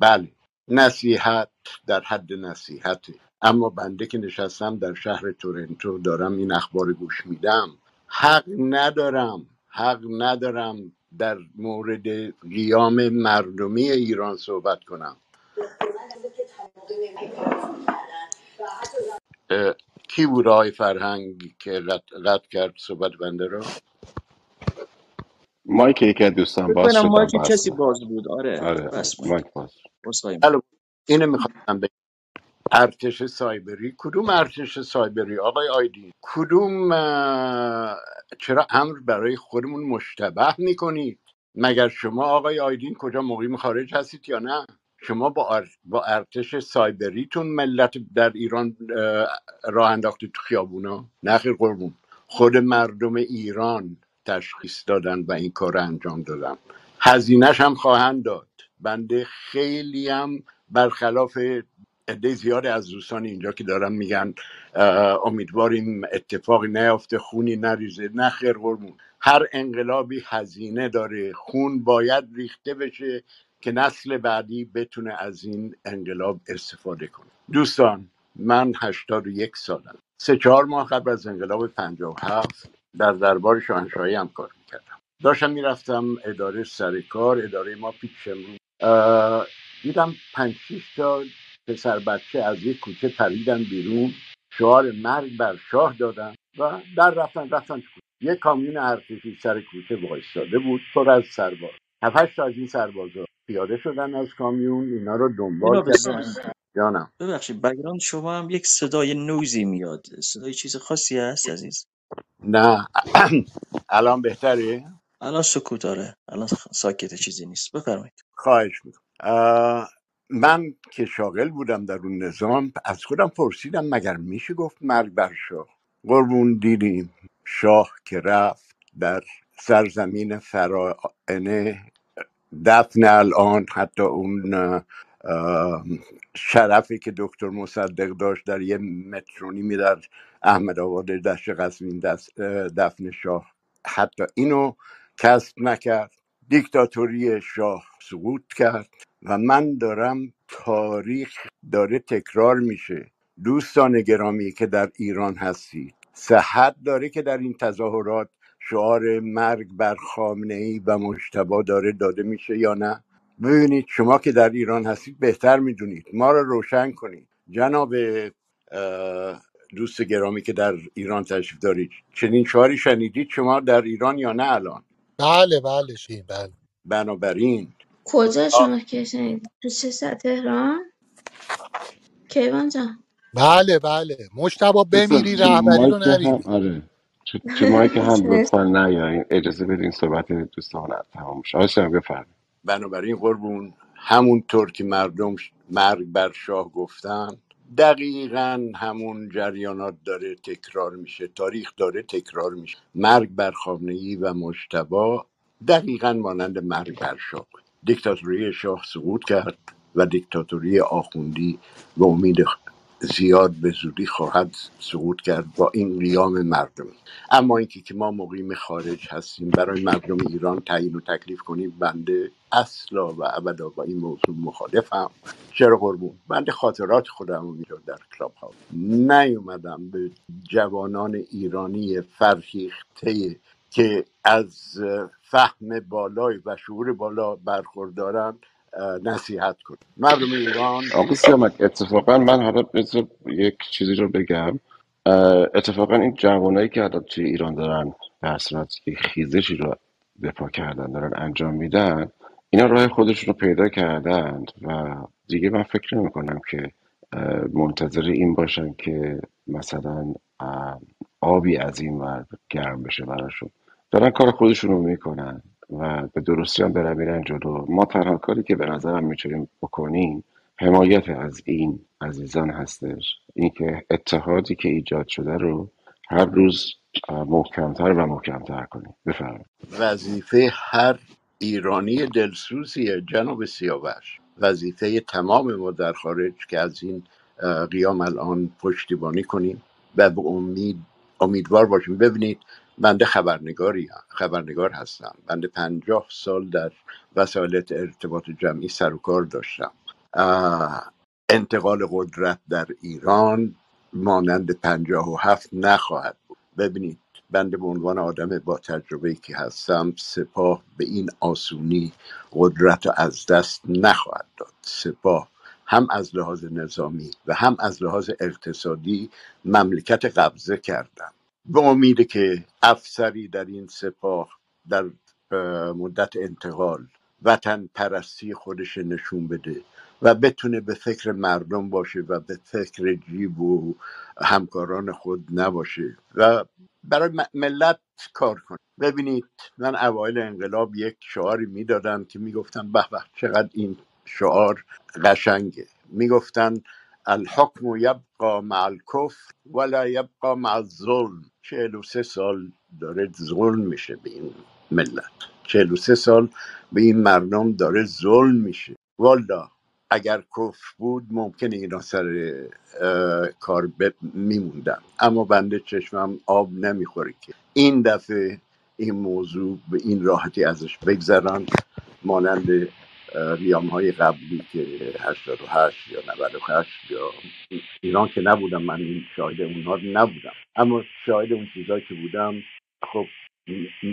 بله نصیحت در حد نصیحته. اما بنده که نشستم در شهر تورنتو دارم این اخبار گوش میدم. حق ندارم حق ندارم در مورد قیام مردمی ایران صحبت کنم. اه، کی بود آقای فرهنگ که قطع کرد صحبت بنده رو مایک یکی از دوستان فکر باز کنم شد من مایک بستم کسی باز بود. آره آره آره بس مایک. مایک باز. بله اینو می‌خواستم ارتش سایبری؟ کدوم ارتش سایبری؟ آقای آیدی کدوم چرا امر برای خودمون مشتبه می‌کنید مگر شما آقای آیدین کجا مقیم خارج هستید یا نه؟ شما با. با ارتش سایبریتون ملت در ایران اه، راه انداختید تو خیابونا؟ نه خیر قربون. خود مردم ایران تشخیص دادن و این کار انجام دادن. هزینهش هم خواهند داد. بنده خیلی هم برخلاف عده زیاد از دوستان اینجا که دارن میگن امیدواریم اتفاقی نیافته خونی نریزه نه خیر قربون. هر انقلابی هزینه داره خون باید ریخته بشه که نسل بعدی بتونه از این انقلاب استفاده کنه. دوستان من هشتاد و یک سالم. سه چهار ماه قبل از انقلاب پنجاه و هفت در دربار شاهنشاهی هم کار می‌کردم. داشتم می‌رفتم اداره سر کار اداره ما پیش اه، دیدم پنج تا پسر بچه از یک کوچه پریدن بیرون شعار مرگ بر شاه دادن و در رفتن رفتن تو کوچه. یک کامیون ارتشی سر کوچه وایستاده بود پر از سرباز. هفتش تا از این سربازا پیاده شدن از کامیون اینا رو دنبال کردن. جانم. ببخشید بگراند شما هم یک صدای نوزی میاد. صدای چیز خاصی هست عزیز؟ نه. الان بهتره؟ الان سکوت داره الان ساکت چیزی نیست. بفرمایید. خواهش می‌کنم. من که شاغل بودم در اون نظام از خودم پرسیدم مگر میشه گفت مرگ بر شاه؟ قربون دیدیم. شاه که رفت در سرزمین فراعنه دفن الان حتی اون شرفی که دکتر مصدق داشت در یه مترونیمی در احمد آباد دشت دست- دفن شاه. حتی اینو کسب نکرد. دیکتاتوری شاه سقوط کرد. و من دارم تاریخ داره تکرار میشه. دوستان گرامی که در ایران هستید صحت داره که در این تظاهرات شعار مرگ بر خامنه ای و مجتبا داره داده میشه یا نه؟ ببینید شما که در ایران هستید بهتر می‌دونید. ما رو روشن کنید. جناب دوست گرامی که در ایران تشریف دارید چنین شعاری شنیدید شما در ایران یا نه الان؟ بله بله شیم بله بنابراین کجا شما که شنیدید تو چه سطح تهران؟ کیوان جان. بله بله. مشتبا دوستان بمیری تو رهبری رو مایک هم نری. آره. تو, تو مایک هم مرسی. لطفا نیاین اجازه بدین صحبت دوستان تمام شه. آقای صاحب بفرمایید. بنابراین قربون همونطور که مردم ش- مرگ بر شاه گفتن دقیقا همون جریانات داره تکرار میشه تاریخ داره تکرار میشه. مرگ بر خامنه ای و مجتبا دقیقا مانند مرگ بر شاه بود. دیکتاتوری شاه سقوط کرد و دیکتاتوری آخوندی به امید زیاد به زودی خواهد سقوط کرد با این قیام مردمی. اما اینکه که ما مقیم خارج هستیم برای مردم ایران تعیین و تکلیف کنیم بنده اصلا و ابدا با این موضوع مخالفم. چرا قربون. بنده خاطرات خودم رو در کلاب ها نیومدم به جوانان ایرانی فرهیخته که از فهم بالای و شعور بالا برخوردارن نصیحت کنم. مردم ایران آقای سیامک اتفاقا من حالا یک چیزی رو بگم. اتفاقا این جوانایی که الان توی ایران دارن به یک خیزشی رو دفاع کردن دارن انجام میدن اینا راه خودشون رو پیدا کردند و دیگه من فکر نمی کنم که منتظر این باشن که مثلا آبی از این ور گرم بشه براشون. دارن کار خودشون رو می‌کنن و به درستی هم دارن میرن جلو. ما تنها کاری که به نظرم می‌تونیم بکنیم حمایت از این عزیزان هستش. اینکه اتحادی که ایجاد شده رو هر روز محکمتر و محکمتر کنیم. بفرمایید. وظیفه هر ایرانی دلسوزیه جناب سیاوش. وظیفه تمام ما در خارج که از این قیام الان پشتیبانی کنیم و به امید امیدوار باشیم. ببینید بنده خبرنگاری خبرنگار هستم. بنده پنجاه سال در وسایل ارتباط جمعی سر و کار داشتم. انتقال قدرت در ایران مانند پنجاه و هفت نخواهد بود. ببینید بنده به عنوان آدم با تجربه که هستم سپاه به این آسونی قدرت رو از دست نخواهد داد. سپاه هم از لحاظ نظامی و هم از لحاظ اقتصادی مملکت قبضه کردن به امید که افسری در این سپاه در مدت انتقال وطن پرستی خودش نشون بده و بتونه به فکر مردم باشه و به فکر جیب و همکاران خود نباشه و برای ملت کار کنه. ببینید من اوایل انقلاب یک شعاری می‌دادم که می‌گفتم به به چقدر این شعار قشنگه. می‌گفتن الحکم یبقى مع الکفر ولا یبقى مع الظلم. چهل و سه سال داره ظلم میشه به این ملت. چهل و سه سال به این مردم داره ظلم میشه. والا اگر کفر بود ممکنه اینا سر کار میموندن. اما بنده چشمم آب نمی‌خوره که این دفعه این موضوع به این راحتی ازش بگذرن. مانند ریام های قبلی که 88 یا 98 یا ایران که نبودم من این شاهد اونها نبودم. اما شاهد اون چیزهایی که بودم خب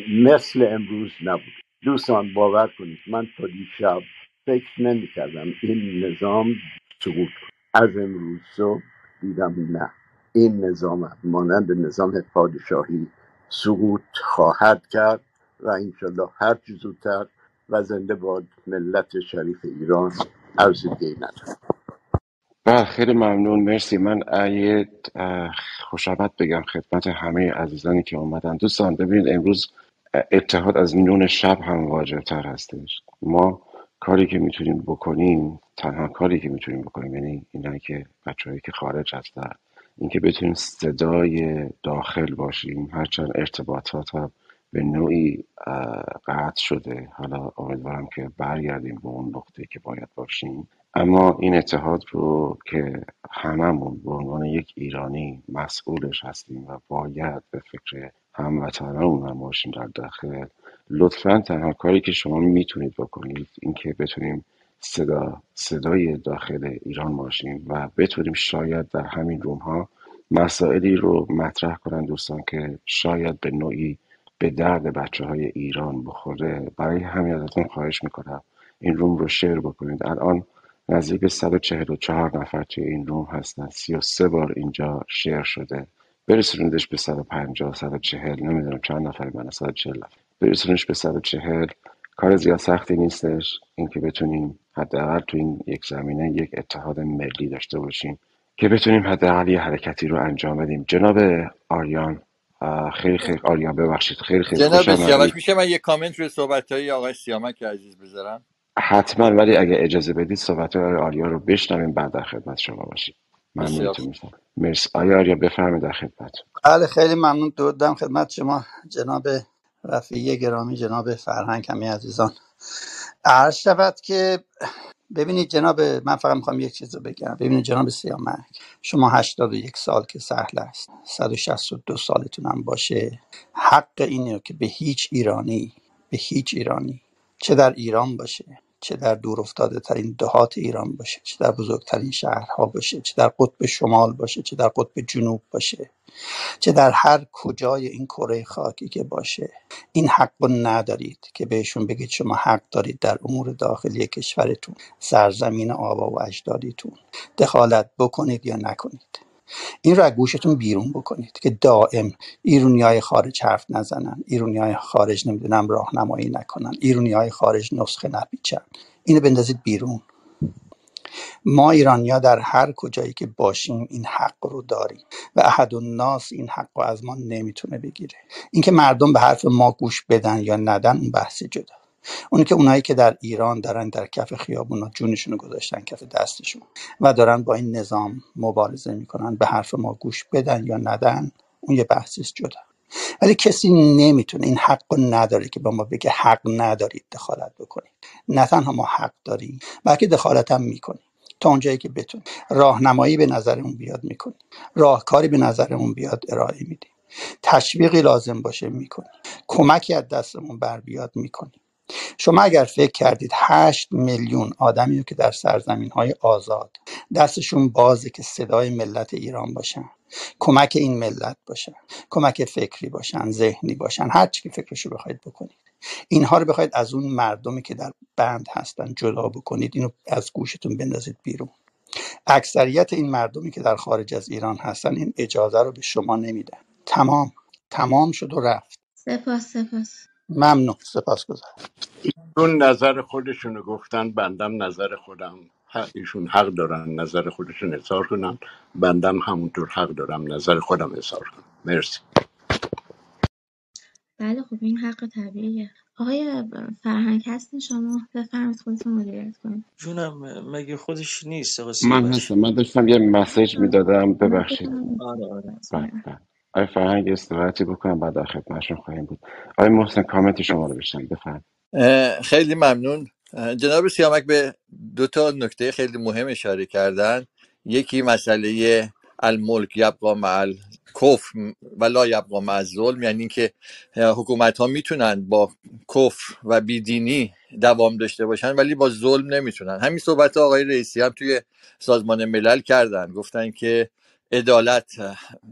مثل امروز نبود. دوستان باور کنید من تا دیشب فکر نمی کردم این نظام سقوط. از امروز صبح دیدم نه. این نظام مانند نظام پادشاهی سقوط خواهد کرد و انشالله هر چه زودتر و زنده باد ملت شریف ایران عرض ندارم. بله خیلی ممنون. مرسی. من اه، یه بگم خدمت همه عزیزانی که اومدن. دوستان ببینید امروز اتحاد از نون شب هم واجب تر هستش. ما کاری که می‌تونیم بکنیم تنها کاری که می‌تونیم بکنیم یعنی اینایی که بچههایی که خارج هستن اینکه بتونیم صدای داخل باشیم هرچند ارتباطات هم به نوعی قطع شده. حالا امیدوارم که برگردیم به اون نقطه که باید باشیم. اما این اتحاد رو که هممون به عنوان یک ایرانی مسئولش هستیم و باید به فکر هموطنانمون هم باشیم در داخل لطفا تنها کاری که شما می‌تونید بکنید اینکه بتونیم صدا صدای داخل ایران باشیم و بتونیم شاید در همین روم ها مسائلی رو مطرح کنن دوستان که شاید به نوعی به درد بچه های ایران بخوره. برای همین ازتون خواهش می‌کنم این روم رو شیر بکنید. الان نزدیک به 144 نفر توی این روم هستن. 33 بار اینجا شیر شده. برسونیدش به 150 140 نمی‌دونم چند نفر من 140 نفر. برسونش به 140 کار زیاد سختی نیستش. اینکه بتونیم حداقل تو این یک زمینه یک اتحاد ملی داشته باشیم که بتونیم حداقل یه حرکتی رو انجام بدیم. جناب آریان خیلی خیلی آریان ببخشید. خیلی خیلی جناب سیامک میشه من یه کامنت روی صحبت های آقای سیامک عزیز بذارم؟ حتما ولی اگه اجازه بدید صحبت های آریا رو بشنویم بعد در خدمت شما بسیار ممنونتون مرسی. آیا آریا بفرمایید در خدمت. بله خیلی ممنون. درود دارم خدمت شما جناب رفیع گرامی جناب فرهنگ همه عزیزان. عرض شود که ببینید جناب من فقط می‌خوام یک چیز رو بگم. ببینید جناب سیامک شما 81 سال که سهل است 162 سالتون هم باشه. حق اینه که به هیچ ایرانی به هیچ ایرانی چه در ایران باشه. چه در دور افتاده ترین دهات ایران باشه چه در بزرگترین شهرها باشه چه در قطب شمال باشه چه در قطب جنوب باشه چه در هر کجای این کره خاکی که باشه. این حق رو ندارید که بهشون بگید شما حق دارید در امور داخلی کشورتون سرزمین آبا و اجدادیتون. دخالت بکنید یا نکنید. این رو از گوشتون بیرون بکنید که دائم ایرونی های خارج حرف نزنن ایرونی های خارج نمی‌دونم راهنمایی نکنن ایرونی های خارج نسخه نپیچن. اینو بندازید بیرون. ما ایرانیا در هر کجایی که باشیم این حق رو داریم و احد الناس این حق رو از ما نمی‌تونه بگیره. اینکه مردم به حرف ما گوش بدن یا ندن اون بحث جدا اون که اونایی که در ایران دارن در کف خیابونا جونشون رو گذاشتن کف دستشون و دارن با این نظام مبارزه می‌کنن به حرف ما گوش بدن یا ندن اون یه بحثی جدا. ولی کسی نمی‌تونه این حق رو نداره که به ما بگه حق ندارید دخالت بکنید. نه تنها ما حق داریم بلکه دخالت هم می‌کنیم. تا اونجایی که بتونیم. راهنمایی به نظرمون بیاد می‌کنیم. راهکاری به نظرمون بیاد ارائه میدیم. تشویقی لازم باشه می‌کنیم. کمکی از دستمون بر بیاد می‌کنیم. شما اگر فکر کردید هشت میلیون آدمی رو که در سرزمین های آزاد دستشون بازه که صدای ملت ایران باشن کمک این ملت باشن کمک فکری باشن ذهنی باشن هر چی که فکرشو بخواید بکنید. اینها رو بخواید از اون مردمی که در بند هستن جدا بکنید اینو از گوشتون بندازید بیرون. اکثریت این مردمی که در خارج از ایران هستن این اجازه رو به شما نمیدن. تمام. تمام شد و رفت. سپاس سپاس. ممنون. سپاس ایشون نظر خودشونو گفتن بندم نظر خودم. ح- ایشون حق دارن نظر خودشون اظهار کنن. بندم همونطور حق دارم نظر خودم اظهار کنم. مرسی. بله خب این حق طبیعیه. آقای فرهنگ هستین شما؟ بفرمایید خودتون مدیریت کنید. جونم مگه خودش نیست آقا من هستم. من داشتم یه مسیج می‌دادم. من ببخشید. آره آره. بله بله. آیا فرهنگ استراحتی بکنم بعد در خدمتشون خواهیم بود. آیا محسن کامنت شما رو بشنم بفرم خیلی ممنون. جناب سیامک به دو تا نکته خیلی مهم اشاره کردن. یکی مسئله الملک یبقا مع کفر و لا یبقا مع ظلم یعنی اینکه حکومت ها می‌تونن با کفر و بیدینی دوام داشته باشن ولی با ظلم نمی‌تونن. همین صحبت آقای رئیسی هم توی سازمان ملل کردن. گفتن که عدالت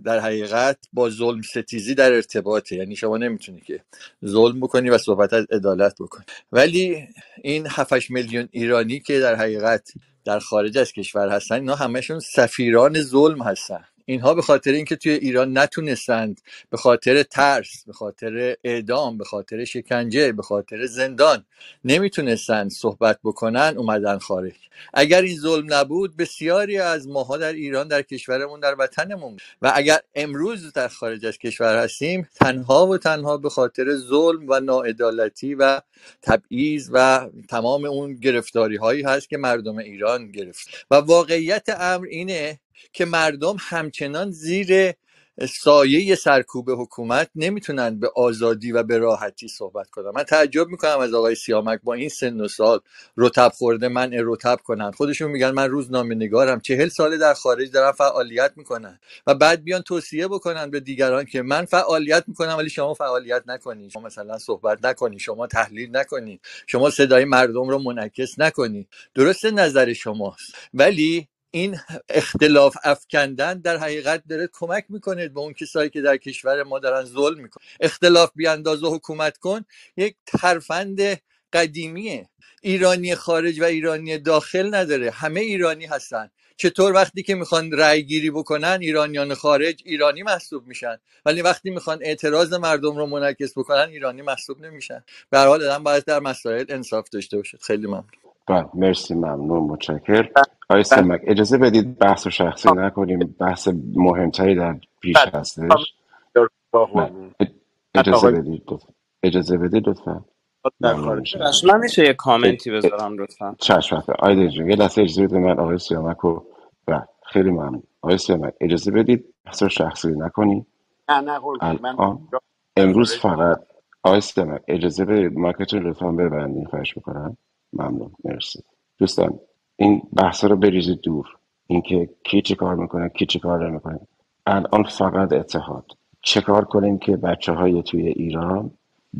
در حقیقت با ظلم ستیزی در ارتباطه. یعنی شما نمی‌تونی که ظلم بکنی و صحبت از عدالت بکنی. ولی این 7 میلیون ایرانی که در حقیقت در خارج از کشور هستن اینا همشون سفیران ظلم هستن. اینها به خاطر اینکه توی ایران نتونستند به خاطر ترس به خاطر اعدام به خاطر شکنجه به خاطر زندان نمی‌تونستند صحبت بکنن اومدن خارج اگر این ظلم نبود بسیاری از ماها در ایران در کشورمون در وطنمون. و اگر امروز در خارج از کشور هستیم تنها و تنها به خاطر ظلم و ناعدالتی و تبعیض و تمام اون گرفتاری هایی هست که مردم ایران گرفت و واقعیت امر اینه که مردم همچنان زیر سایه سرکوب حکومت نمی‌تونن به آزادی و به راحتی صحبت کنن. من تعجب می‌کنم از آقای سیامک با این سن و سال رتب خورده من رتب کنن. خودشون میگن من روزنامه نگارم چهل ساله در خارج دارم فعالیت می‌کنن و بعد بیان توصیه بکنن به دیگران که من فعالیت می‌کنم ولی شما فعالیت نکنید شما مثلا صحبت نکنید شما تحلیل نکنید شما صدای مردم رو منعکس نکنید درسته نظر شماست. ولی این اختلاف افکندن در حقیقت داره کمک می‌کنه به اون کسایی که در کشور ما دارن ظلم می‌کنن. اختلاف بیانداز و حکومت کن یک ترفند قدیمیه. ایرانی خارج و ایرانی داخل نداره. همه ایرانی هستن. چطور وقتی که می‌خوان رأی گیری بکنن ایرانیان خارج ایرانی محسوب میشن. ولی وقتی می‌خوان اعتراض مردم رو منعکس بکنن ایرانی محسوب نمیشن. به هر حال آدم باید در مسائل انصاف داشته باشه. خیلی ممنون. بله مرسی ممنون متشکر آقای سمک اجازه بدید بحث رو شخصی نکنیم بحث مهمتری در پیش هستش. بله. اجازه بدید اجازه بدید لطفا. من میشه یه کامنتی بذارم لطفا؟ چشم آیده جون یه لحظه اجازه بدید من آقای سیامک رو بله خیلی ممنون. آقای سیامک اجازه بدید بحث شخصی نکنیم؟ نه نه قربون. من امروز فقط آقای سیامک اجازه بدید مارکتون لطفا ببندید خواهش می‌کنم. ممنون مرسی. دوستان این بحث رو بریزید دور. اینکه کی چه کار می‌کنه کی چه کار نمی‌کنه. الان فقط اتحاد. چه کار کنیم که بچه های توی ایران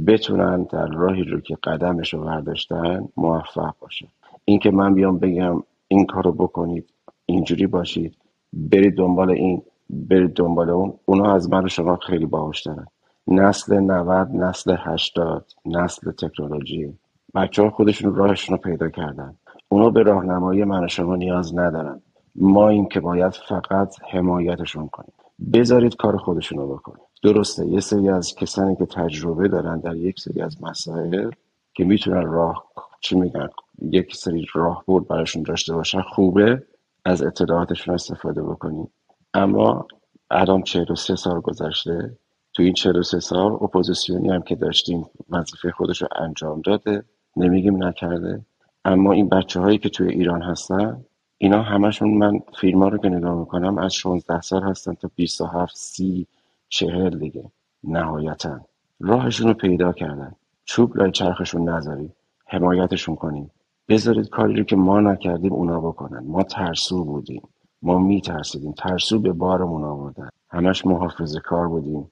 بتونن در راهی رو که قدمش رو برداشتن موفق باشن؟ اینکه من بیام بگم این کارو بکنید اینجوری باشید برید دنبال این برید دنبال اون اونا از من شما خیلی باهوشترن نسل 90 نسل 80 نسل تکنولوژی. بچه ها خودشون راهشون رو پیدا کردن. اونا به راهنمایی من و شما نیاز ندارن. ما این که باید فقط حمایتشون کنیم. بذارید کار خودشون رو بکنن درسته یه سری از کسانی که تجربه دارن در یک سری از مسائل که می‌تونن راه چی میگن یک سری راه بود براشون داشته باشن خوبه از اطلاعاتشون استفاده بکنیم. اما الان 43 سال گذشته. تو این 43 سال اپوزیسیونی هم که داشتیم وظیفه خودش رو انجام داده. نمیگیم نکرده. اما این بچه هایی که توی ایران هستن اینا همشون من فیلم ها رو که نگاه می‌کنم از 16 سال هستن تا 27 سی چهل دیگه. نهایتا. راهشون رو پیدا کردن. چوب لای چرخشون نذارید. حمایتشون کنیم. بذارید کاری رو که ما نکردیم اونا بکنن. ما ترسو بودیم. ما میترسیدیم. ترسو به بارمون آوردن. همش محافظه کار بودیم.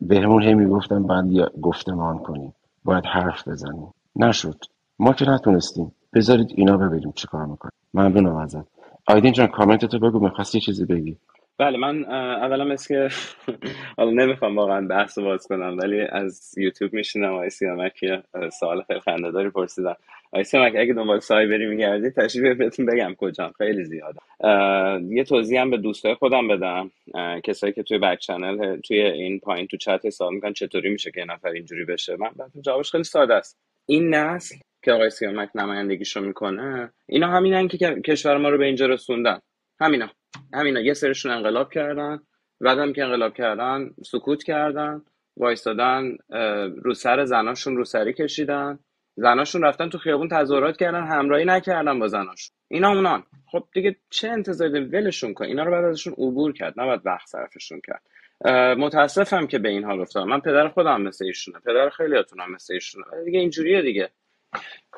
بهمون هی می‌گفتن یه گفتمان کنیم. باید حرف بزنیم. نشد. ما که نتونستیم. بذارید اینا ببینیم چی کار می‌کنیم ممنونم ازت. آیدین جان کامنت تو بگو می‌خواستی چیزی بگی؟ بله من اولا مثل که حالا نمی‌خوام واقعا بحث باز کنم ولی از یوتیوب میشینم آقای سیامک اه، سوال خیلی خنده‌داری پرسیدم. آقای سیامک اگه دنبال سایبری میگردی تشریف بهتون بگم کجا. خیلی زیاده. یه توضیح هم به دوستای خودم بدم. کسایی که توی بک چنل توی این پایین تو چت حساب می‌کنن چطوری میشه که یه نفر اینجوری بشه. من جوابش خیلی ساده است. این نسل که آقای سیامک نمایندگیشو می‌کنه اینا همینن که کشور ما رو به اینجا رسوندن. همینا. همینا. یه سرشون انقلاب کردن. بعدم که انقلاب کردن سکوت کردن وایستادن رو سر زناشون رو سری کشیدن. زناشون رفتن تو خیابون تظاهرات کردن همراهی نکردن با زناشون. اینا اونان. خب دیگه چه انتظاری؟ ولشون کن. اینا رو بعد ازشون عبور کرد. نباید وقت صرفشون کرد. متاسفم که به این حال من پدر خودم مثل ایشونه. پدر خیلیاتون هم مثل ایشونه. دیگه اینجوریه دیگه.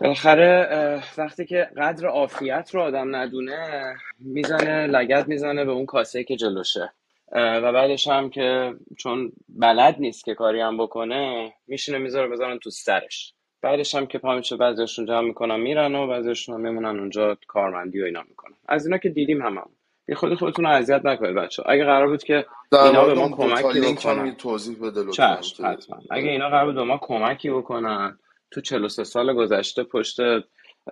بالاخره وقتی که قدر عافیت رو آدم ندونه می‌زنه لگد می‌زنه به اون کاسه که جلوشه. و بعدش هم که چون بلد نیست که کاری هم بکنه میشینه می‌ذاره بذارن تو سرش. بعدش هم که پا میشه بعضیشون جمع می‌کنن میرن و بعضیشون هم میمونن اونجا کارمندی و اینا می‌کنن. از اینا که دیدیم هم, هم. یه خودی خودتون رو اذیت نکنید بچه اگه قرار بود که اینا به ما کمکی بکنن. توضیح بده حتما. اگه اینا قرار بود به ما کمکی بکنن تو 43 سال گذشته پشت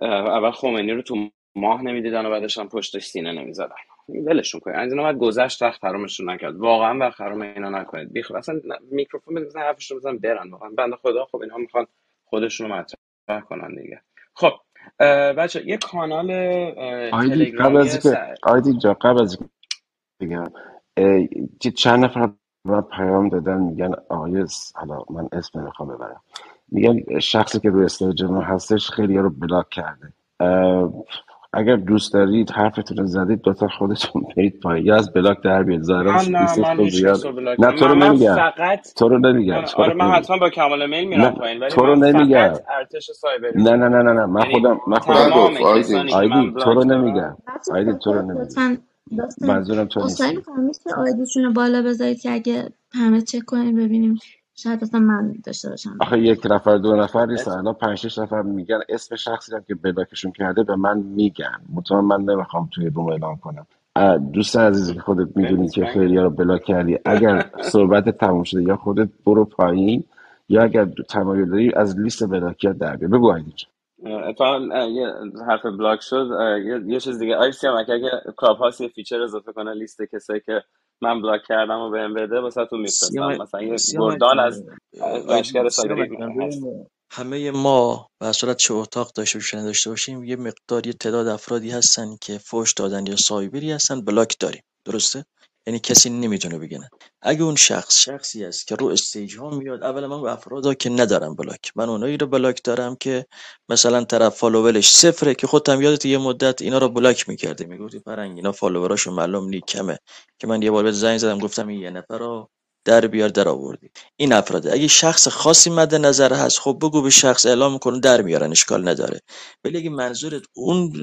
اول خمینی رو تو ماه نمی‌دیدن و بعدش هم پشتش سینه نمی‌زدن. ولشون کنید. از اینا باید گذشت وقت حرامشون نکرد. واقعا وقت حرام اینا نکنید. بیخ اصلا میکروفون مثلا حرفشون بزنن برن. واقعا بنده خدا خب اینا می‌خوان خودشون رو مطرح کنن دیگه. خب بچه یه کانال قبل از اینکه آیدی جا قبل از بگم چند نفر من پیام دادن میگن آقای حالا من اسم نمی‌خوام ببرم. میگن شخصی که روی stage ما هستش خیلی رو block کرده. اگر دوست دارید حرفتون رو زدید لطفا خودتون برید پایین. یا از block در بیاد ظاهرا من نه من block. نه تو رو من نمیگم. فقط تو رو نمیگم. آره رو من حتما با کمال میل نه میرم پایین ولی تو رو نمیگم. ارتش سایبری. نه نه نه نه نه من یعنی خودم من خودم که من آیدی تو رو نمیگم. آیدی تو رو نمیگم. منظورم تو می‌کنم میشه آیدیشون رو بالا بذارید که اگه همه چک کنیم ببینیم. شاید اصلا من داشته باشم. آخه یک نفر دو نفر نیست. الان پنج شش نفر میگن. اسم شخصی هم که بلاکشون کرده به من میگن. مطمئن من نمی‌خوام توی روم اعلام کنم. اه، دوست عزیزی که خودت می‌دونی که خیلی رو بلاک کردی. اگر صحبت تموم شده یا خودت برو پایین یا اگر تمایل داری از لیست بلاکیت در بیا بگو آیدی جان. اتفاقا اه، یه حرف block شد. اه، یه, یه چیز دیگه. آیسی هم اگه Clubhouse یه feature اضافه کنه لیست کسایی که من block کردم و بهم بده واسه تو میفرستم. مثلا یه گردان از لشکر هست. ببین همه ما به صورت چه اتاق داشته باشیم داشته باشیم یه مقدار یه تعداد افرادی هستن که فوش دادن یا سایبری هستن block داریم. درسته؟ یعنی کسی نمی‌تونه بگه نه. اگه اون شخص شخصی است که رو stage ها میاد اولا من به افراد که ندارم block. من اونایی رو block دارم که مثلا طرف follower ش صفره که خودت هم یادت یه مدت اینا رو block می‌کردی. می‌گفتی فرهنگ اینا follower اشون معلوم نی کمه. که من یه بار بهت زنگ زدم گفتم این یه نفر رو در بیار در آوردی. این افراده. اگه شخص خاصی مد نظر هست خب بگو به شخص اعلام می‌کنه در میارن اشکال نداره. ولی اگه منظورت اون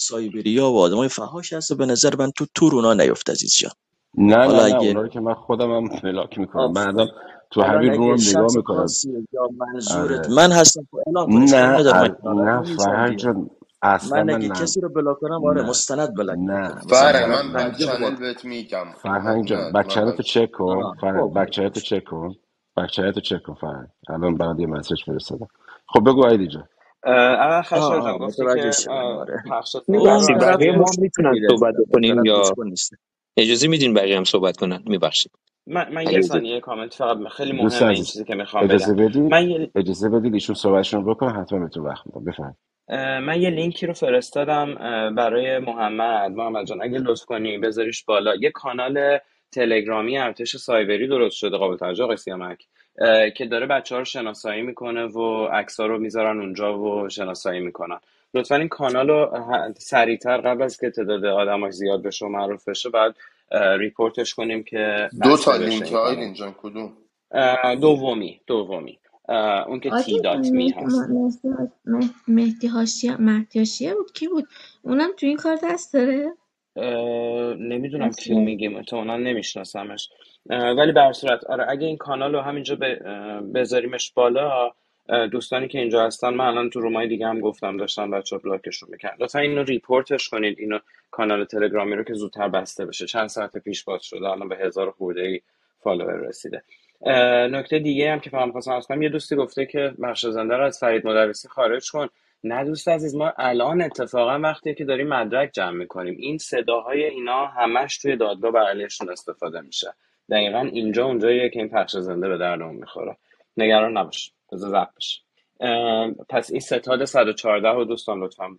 سایبریا و آدمای فحاش هست به نظر من تو تور اونا نیفت عزیز جان. نه حالا نه نه اگه اونا رو که من خودم هم block می‌کنم. من الان آفرین تو الان همین اگه روم نگاه شخص می‌کنم. خاصی یا منظورت آره. من هستم خب اعلام کن اشکال نه نداره من ال- نه فرهنگ که جان اصلا من من اگه نه. کسی رو بلاک کنم آره نه. مستند بلاک نه. می‌کنم. مثلا طرف من بک 50 چنل بار بهت میگم. فرهنگ جان بک چنل بک چک کن. آه فرهنگ خب بک چنل چک کن. بک چنل چک کن فرهنگ الان برات یه مسیج فرستادم خب بگو آیدی جان. اه، اول آه خشایار جان گفتی که شدم. اه، آره. پخش اون روی ما هم پشت می‌تونن صحبت عزیزم اون بکنیم طرف یا نیست. اجازه میدین بقیه هم صحبت کنن؟ میبخشید. من, من یه ثانیه کامنت فقط خیلی مهمه این چیزی که می‌خوام بگم. اجازه بدید؟ من یه اجازه بدید ایشون صحبتشون رو بکنه حتما به تو وقت میدم. اه، من یه لینکی رو فرستادم برای محمد. محمد جان اگه لطف کنی بذاریش بالا. یه کانال تلگرامی ارتش سایبری درست شده قابل توجه آقای سیامک. که داره بچه ها رو شناسایی می‌کنه و عکس رو می‌ذارن اونجا و شناسایی می‌کنن. لطفا این کانال رو سریعتر قبل از که تعداد آدماش زیاد بشه و معروف بشه بعد report ش کنیم که دو تا لینک این کانال. آیدین جان کدوم دومی دومی. اون که t dot me هست. مهدی مهدی مهدی هاشی مهدی هاشیه بود؟ کی بود؟ اونم تو این کار دست داره؟ نمی‌دونم کیو میگیم احتمالا نمیشناسمش. ولی به صورت آره اگه این کانال رو همینجا بذاریمش بالا دوستانی که اینجا هستن من الان تو room ای دیگه هم گفتم داشتم بچه ها block شون می‌کنن لطفا اینو report ش کنید اینو کانال تلگرامی رو که زودتر بسته بشه. چند ساعت پیش باز شده الان به هزار خورده ای follower رسیده. نکته دیگه هم که فهم خواستم یه دوستی گفته که بخش زنده رو از فرید مدرسی خارج کن. نه دوست عزیز ما الان اتفاقا وقتی که داریم مدرک جمع می‌کنیم. این صداهای اینا همش توی دادگاه بر علیهشون استفاده میشه. دقیقا اینجا اونجاییه که این پخش زنده به دردمون می‌خوره. نگران نباش. بذار ضبط بشه. پس این ستاد 114 رو دوستان لطفا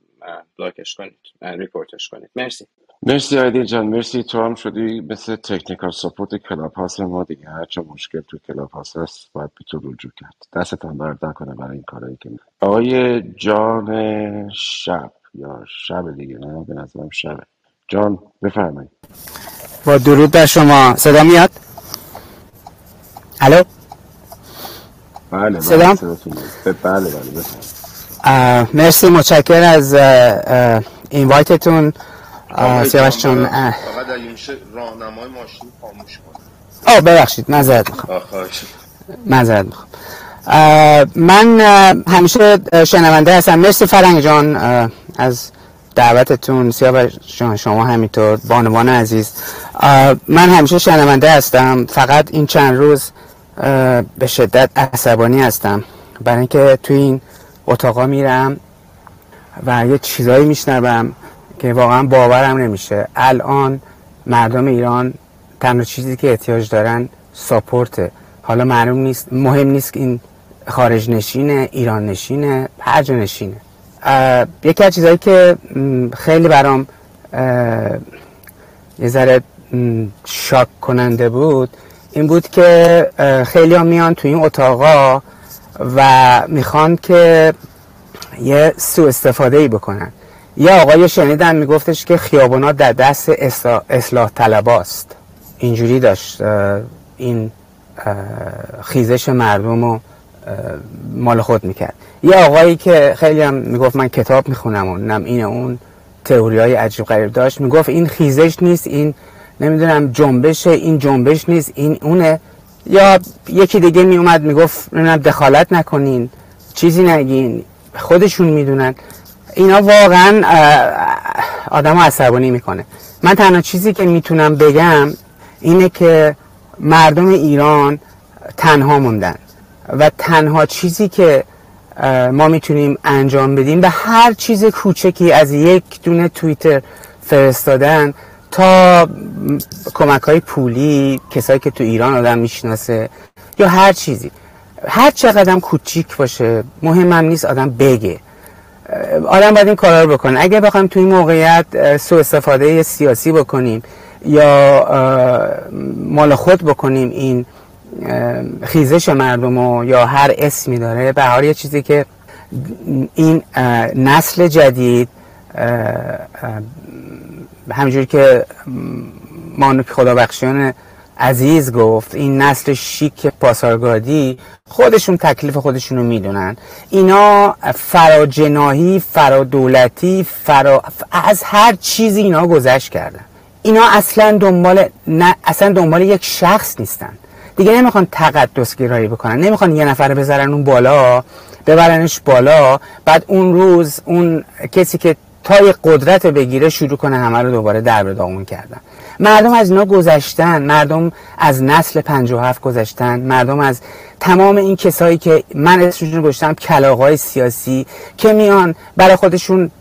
block ش کنید report ش کنید. مرسی. مرسی آیدین جان مرسی. تو هم شدی مثل technical support Clubhouse ما دیگه. هر چه مشکل تو Clubhouse هست باید به تو رجوع کرد. دستت هم درد نکنه برای این کارهایی که آقای جان شب یا شب دیگه نه؟ به نظرم شبه. جان بفرمایید. با درود بر شما. صدا میاد؟ الو؟ بله بله بله بله مرسی متشکر از اینوایتتون. سیاوش جان چون فقط اگه میشه راهنمای ماشین خاموش کنه آه، ببخشید معذرت می‌خوام. معذرت می‌خوام. من همیشه شنونده هستم. مرسی فرنگ جان از دعوتتون. سیاوش جان شما همینطور بانوان عزیز. من همیشه شنونده هستم. فقط این چند روز به شدت عصبانی هستم. برای اینکه توی این اتاقا میرم و یه چیزایی میشنوم که واقعا باورم نمیشه. الان مردم ایران تنها چیزی که احتیاج دارن ساپورته. حالا معلوم نیست مهم نیست که این خارج نشینه ایران نشینه هر نشینه. یکی از چیزهایی که خیلی برام یه ذره شاک کننده بود این بود که خیلی ها میان تو این اتاقا و می‌خوان که یه سوء استفاده ای بکنن. یه آقای شنیدم میگفتش که خیابونا در دست اصلاح, طلباست اینجوری داشت این خیزش مردم رو مال خود می‌کرد. یه آقایی که خیلی هم می‌گفت من کتاب می‌خونم و نم این اون تئوری های عجیب غریب داشت می‌گفت این خیزش نیست این نمی‌دونم جنبش این جنبش نیست این اونه. یا یکی دیگه میومد می‌گفت نمی‌دونم دخالت نکنین چیزی نگین خودشون می‌دونن. اینا واقعا آدم عصبانی می‌کنه. من تنها چیزی که می‌تونم بگم اینه که مردم ایران تنها موندن و تنها چیزی که ما می‌تونیم انجام بدیم به هر چیز کوچکی از یک دونه توییتر فرستادن تا کمک های پولی کسایی که تو ایران آدم می‌شناسه یا هر چیزی. هر چقدر کوچیک باشه مهمم نیست آدم بگه. آدم باید این کارا رو بکنه. اگه بخوایم توی این موقعیت سوء استفاده سیاسی بکنیم یا مال خود بکنیم این خیزش مردم و یا هر اسمی داره به حال یه چیزی که این نسل جدید همجوری که مانوک خدابخشیان عزیز گفت این نسل شیک پاسارگادی خودشون تکلیف خودشون رو می‌دونن. اینا فراجناهی فرادولتی فرا از هر چیزی اینا گذشت کردن. اینا اصلا دنبال نه اصلا دنبال یک شخص نیستن. دیگه نمی‌خوان تقدس گرایی بکنن. نمی‌خوان یه نفر بذارن اون بالا ببرنش بالا. بعد اون روز اون کسی که تای قدرت بگیره شروع کنه همه رو دوباره در به داغون کردن. مردم از اینا گذشتن مردم از نسل 57 گذشتن مردم از تمام این کسایی که من اسمشون گذاشتم کلاغای سیاسی که میان برای خودشون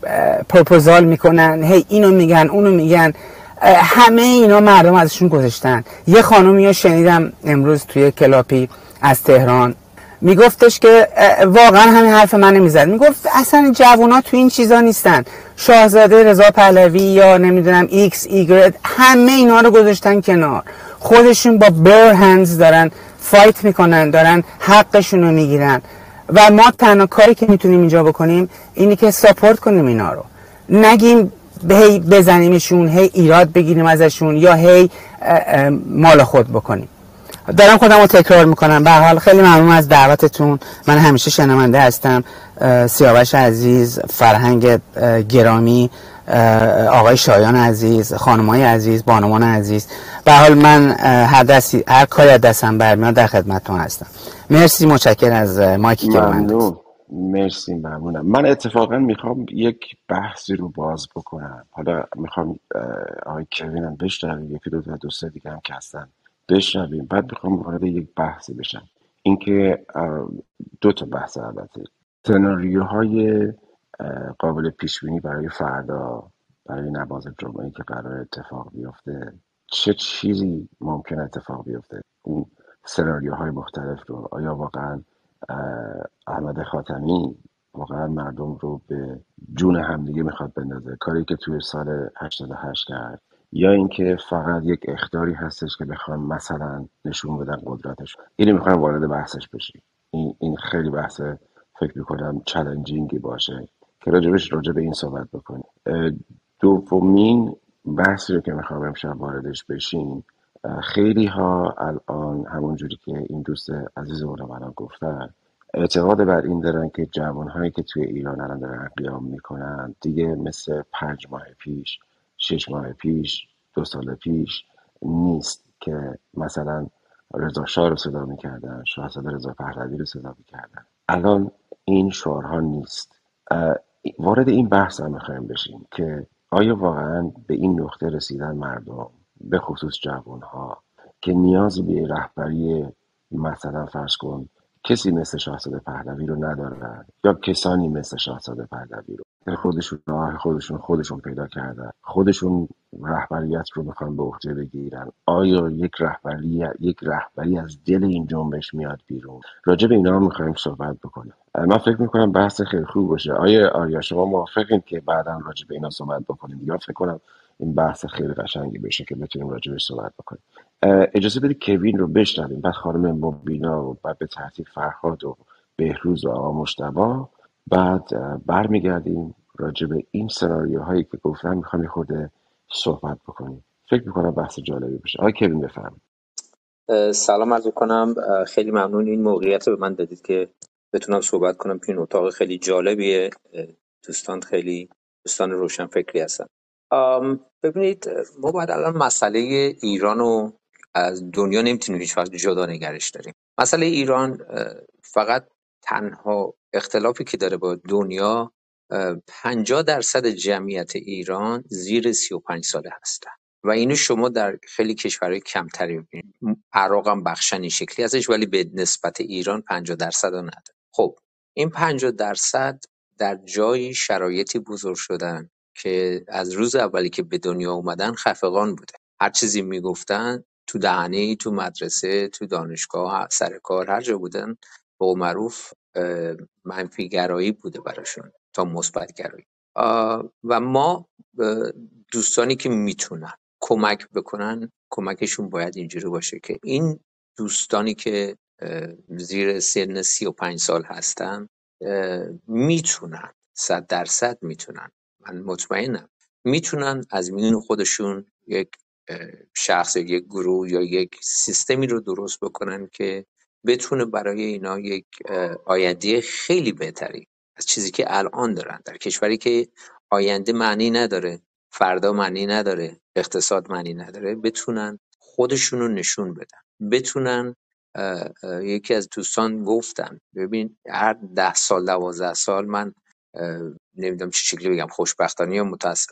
پروپوزال می‌کنن هی اینو میگن اونو میگن. همه اینا مردم ازشون گذاشتن یه خانومی رو شنیدم امروز توی کلیپی از تهران. میگفتش که واقعا همین حرف منو می‌زد می‌گفت اصلا جوونا تو این چیزا نیستن. شاهزاده رضا پهلوی یا نمی‌دونم ایکس ایگرگ همه اینا رو گذاشتن کنار. خودشون با bare hands دارن fight می‌کنن دارن حقشون رو می‌گیرن. و ما تنها کاری که می‌تونیم اینجا بکنیم اینی که ساپورت کنیم اینا رو. نگیم هی بزنیمشون هی ایراد بگیریم ازشون یا هی مال خود بکنیم. دارم خودم رو تکرار می‌کنم. به حال خیلی ممنون از دعوتتون. من همیشه شنونده هستم سیاوش عزیز فرهنگ گرامی آقای شایان عزیز خانمای عزیز بانوان عزیز. به حال من هر دستی هر کاری از دستم برمیاد در خدمتتون هستم. مرسی متشکر از مایکی که من مرسی ممنونم. من اتفاقا می‌خوام یک بحثی رو باز بکنم. حالا می‌خوام آقای کوینم بشنویم یکی دو تا دوست دیگه هم که هستن. بشنویم. بعد می‌خوام وارد یک بحثی بشم. اینکه دو تا بحث البته. سناریوهای قابل پیش بینی برای فردا برای نماز جمعه که قرار اتفاق بیفته چه چیزی ممکن اتفاق بیفته؟ اون سناریوهای مختلف رو. آیا واقعا احمد خاتمی واقعا مردم رو به جون همدیگه می‌خواد بندازه؟ کاری که توی سال 88 کرد. یا اینکه فقط یک اختاری هستش که بخوان مثلا نشون بدن قدرتش. اینو می‌خوایم وارد بحثش بشیم. این, این خیلی بحث فکر می‌کنم چلنجینگی باشه که راجبش به این صحبت بکنیم. دومین بحثی رو که می‌خوام امشب واردش بشیم خیلی ها الان همونجوری که این دوست عزیز رو الان گفتن اعتقاد بر این دارن که جوانهایی که توی ایران الان دارن قیام می‌کنن دیگه مثل پنج ماه پیش شش ماه پیش دو سال پیش نیست که مثلا رضا شاه رو صدا می‌کردن شاهزاده رضا پهلوی رو صدا می‌کردن. الان این شعارها نیست. وارد این بحث هم می‌خوایم بشیم که آیا واقعا به این نقطه رسیدن مردم به خصوص جوان ها که نیاز به رهبری مثلا فرض کن کسی مثل شاهزاده پهلوی رو ندارن یا کسانی مثل شاهزاده پهلوی رو؟ خودشون راه خودشون خودشون پیدا کردن. خودشون رهبریت رو می‌خوان به عهده بگیرن. آیا یک رهبری یک رهبری از دل این جنبش میاد بیرون؟ راجع به اینا می‌خوایم صحبت بکنیم. من فکر می‌کنم بحث خیلی خوب باشه. آیا آیا شما موافقین که بعدا راجع به اینا صحبت بکنیم؟ یا فکر کنم این بحث خیلی قشنگی بشه که بتونیم راجع بهش صحبت بکنیم. اجازه بدید کوین رو بشنویم. بعد خانم مبینا و بعد به ترتیب فرهاد و بهروز و آقا مشتبا. بعد برمیگردیم راجع به این سناریوهایی که گفتم می‌خوام یه خورده صحبت بکنیم. فکر می‌کنم بحث جالبی بشه آقای کوین بفرمایید. سلام عرض کنم خیلی ممنون. این موقعیت به من دادید که بتونم صحبت کنم تو این اتاق خیلی جالبیه. دوستان خیلی دوستان روشن فکری هستن ببینید ما باید الان مسئله ایران رو از دنیا نمی‌تونیم هیچ وقت جدا نگرش داریم. مسئله ایران فقط تنها اختلافی که داره با دنیا پنجاه درصد جمعیت ایران زیر سی و پنج ساله هستن. و اینو شما در خیلی کشورهای کمتری می‌بینید. عراق هم بخشن این شکلی ازش ولی به نسبت ایران 50 درصد رو نداره. خب این 50 درصد در جایی شرایطی بزرگ شدن که از روز اولی که به دنیا اومدن خفقان بوده. هر چیزی می‌گفتن تو دهنه تو مدرسه تو دانشگاه سر کار هر جا بودن به معروف منفی گرایی بوده براشون تا مثبت گرایی. و ما دوستانی که می‌تونن کمک بکنن کمکشون باید اینجوری باشه که این دوستانی که زیر سن سی و پنج سال هستن می‌تونن صد درصد می‌تونن. من مطمئنم. می‌تونن از میون خودشون یک شخص یک گروه یا یک سیستمی رو درست بکنن که بتونه برای اینا یک آینده خیلی بهتری از چیزی که الان دارن. در کشوری که آینده معنی نداره فردا معنی نداره اقتصاد معنی نداره بتونن خودشون رو نشون بدن. بتونن یکی از دوستان گفتن ببین هر ده سال دوازده سال من نمی‌دونم چه شکلی بگم خوشبختانه یا متاسف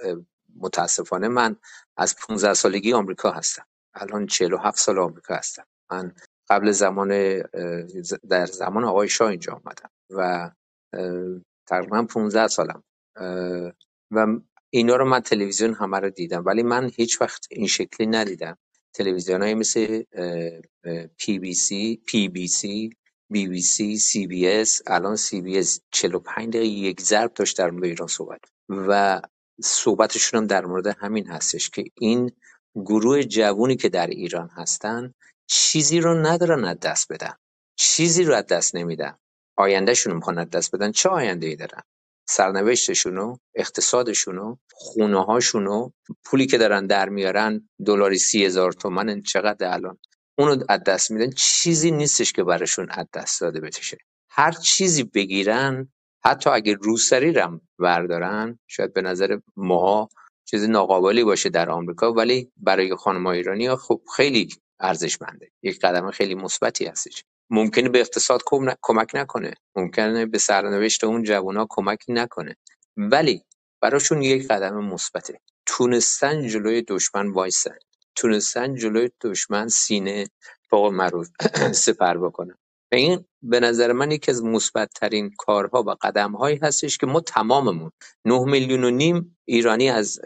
متاسفانه من از 15 سالگی آمریکا هستم. الان 47 سال آمریکا هستم. من قبل زمان در زمان آقای شاه اینجا آمدم و تقریبا 15 سالم. و اینا رو من تلویزیون همه رو دیدم ولی من هیچ وقت این شکلی ندیدم. تلویزیون های مثل پی بی سی پی بی سی بی بی سی سی بی اس الان سی بی اس 45 دقیقه یک ضرب داشت در مورد ایران صحبت. و صحبتشون هم در مورد همین هستش که این گروه جوونی که در ایران هستن چیزی رو ندارن از دست بدن. چیزی رو از دست نمیدن. آیندهشون رو می‌خوان از دست بدن. چه آینده ای دارن؟ سرنوشتشونو اقتصادشونو خونه هاشونو پولی که دارن در میارن دلاری سی هزار تومن چقدر الان؟ اونو از دست میدن. چیزی نیستش که براشون از دست داده بشه. هر چیزی بگیرن حتی اگه روسری رم بردارن شاید به نظر ماها چیز ناقابلی باشه در آمریکا. ولی برای خانم ایرانی ها خب خیلی ارزشمنده. یک قدم خیلی مثبتی هستش. ممکنه به اقتصاد کم- کمک نکنه. ممکنه به سرنوشت اون جوونا کمک نکنه. ولی براشون یک قدم مثبته. تونستن جلوی دشمن وایسن. تونستن جلوی دشمن سینه فوق معروف سپر بکنن. و این به نظر من یکی از مثبت‌ترین کارها و قدم‌هایی هستش که ما تماممون نه میلیون و نیم ایرانی از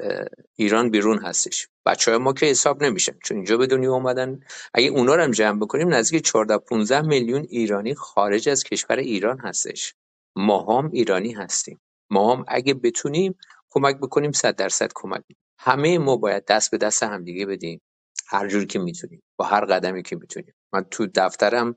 ایران بیرون هستش. بچه های ما که حساب نمیشن چون اینجا به دنیا اومدن. اگه اونا رو هم جمع بکنیم نزدیک 14 15 میلیون ایرانی خارج از کشور ایران هستش. ما هم ایرانی هستیم. ما هم اگه بتونیم کمک بکنیم صد درصد کمک. همه ما باید دست به دست همدیگه بدیم. هر جور که می‌تونیم با هر قدمی که می‌تونیم. من تو دفترم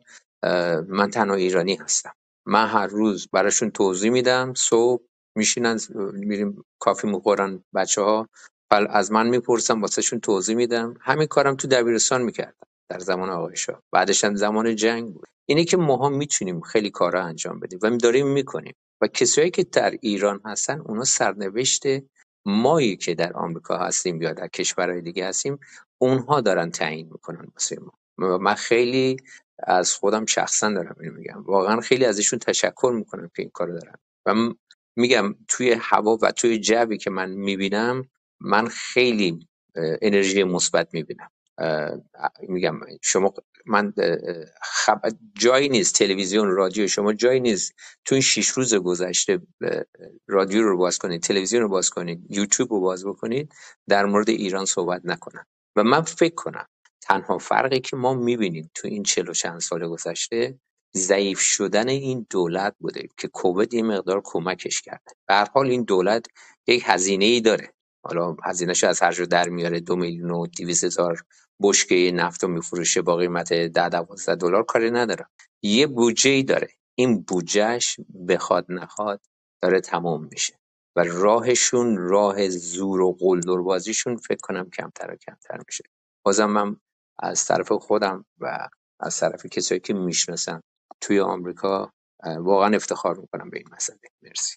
من تنها ایرانی هستم. من هر روز براشون توضیح میدم صبح میشینن میریم کافی می‌خورن بچه ها از من می‌پرسن واسهشون توضیح میدم. همین کارم تو دبیرستان می‌کردم در زمان آقای شاه. بعدش هم زمان جنگ بود. اینه که ماها می‌تونیم خیلی کارا انجام بدیم و داریم می‌کنیم. و کسایی که در ایران هستن اونا سرنوشت مایی که در آمریکا هستیم یا در کشورهای دیگه هستیم اونها دارن تعیین می‌کنن واسه ما. من خیلی از خودم شخصا دارم اینو میگم. واقعا خیلی ازشون تشکر می‌کنم که این کارو دارن. و میگم توی هوا و توی جوی که من می‌بینم من خیلی انرژی مثبت می‌بینم. میگم شما من خب جایی نیست تلویزیون رادیو شما جایی نیست. تو این شش روز گذشته رادیو رو باز کنید تلویزیون رو باز کنید یوتیوب رو باز بکنید در مورد ایران صحبت نکنن و من فکر کنم تنها فرقی که ما می‌بینیم تو این چهل و چند سال گذشته ضعیف شدن این دولت بوده که کووید یه مقدار کمکش کرده. به حال این دولت یک هزینه ای داره. حالا هزینهش از هر جا در میاره دو میلیون و دیویس هزار بشکه نفت رو میفروشه با قیمت ده دوازده دلار کاری ندارم یه بودجه ای داره. این بودجهش بخواد نخواد داره تمام میشه. و راهشون راه زور و قلدر بازیشون فکر کنم کمتر و کمتر میشه. بازم من از طرف خودم و از طرف کسایی که می‌شناسم توی آمریکا واقعا افتخار می‌کنم به این مسئله. مرسی.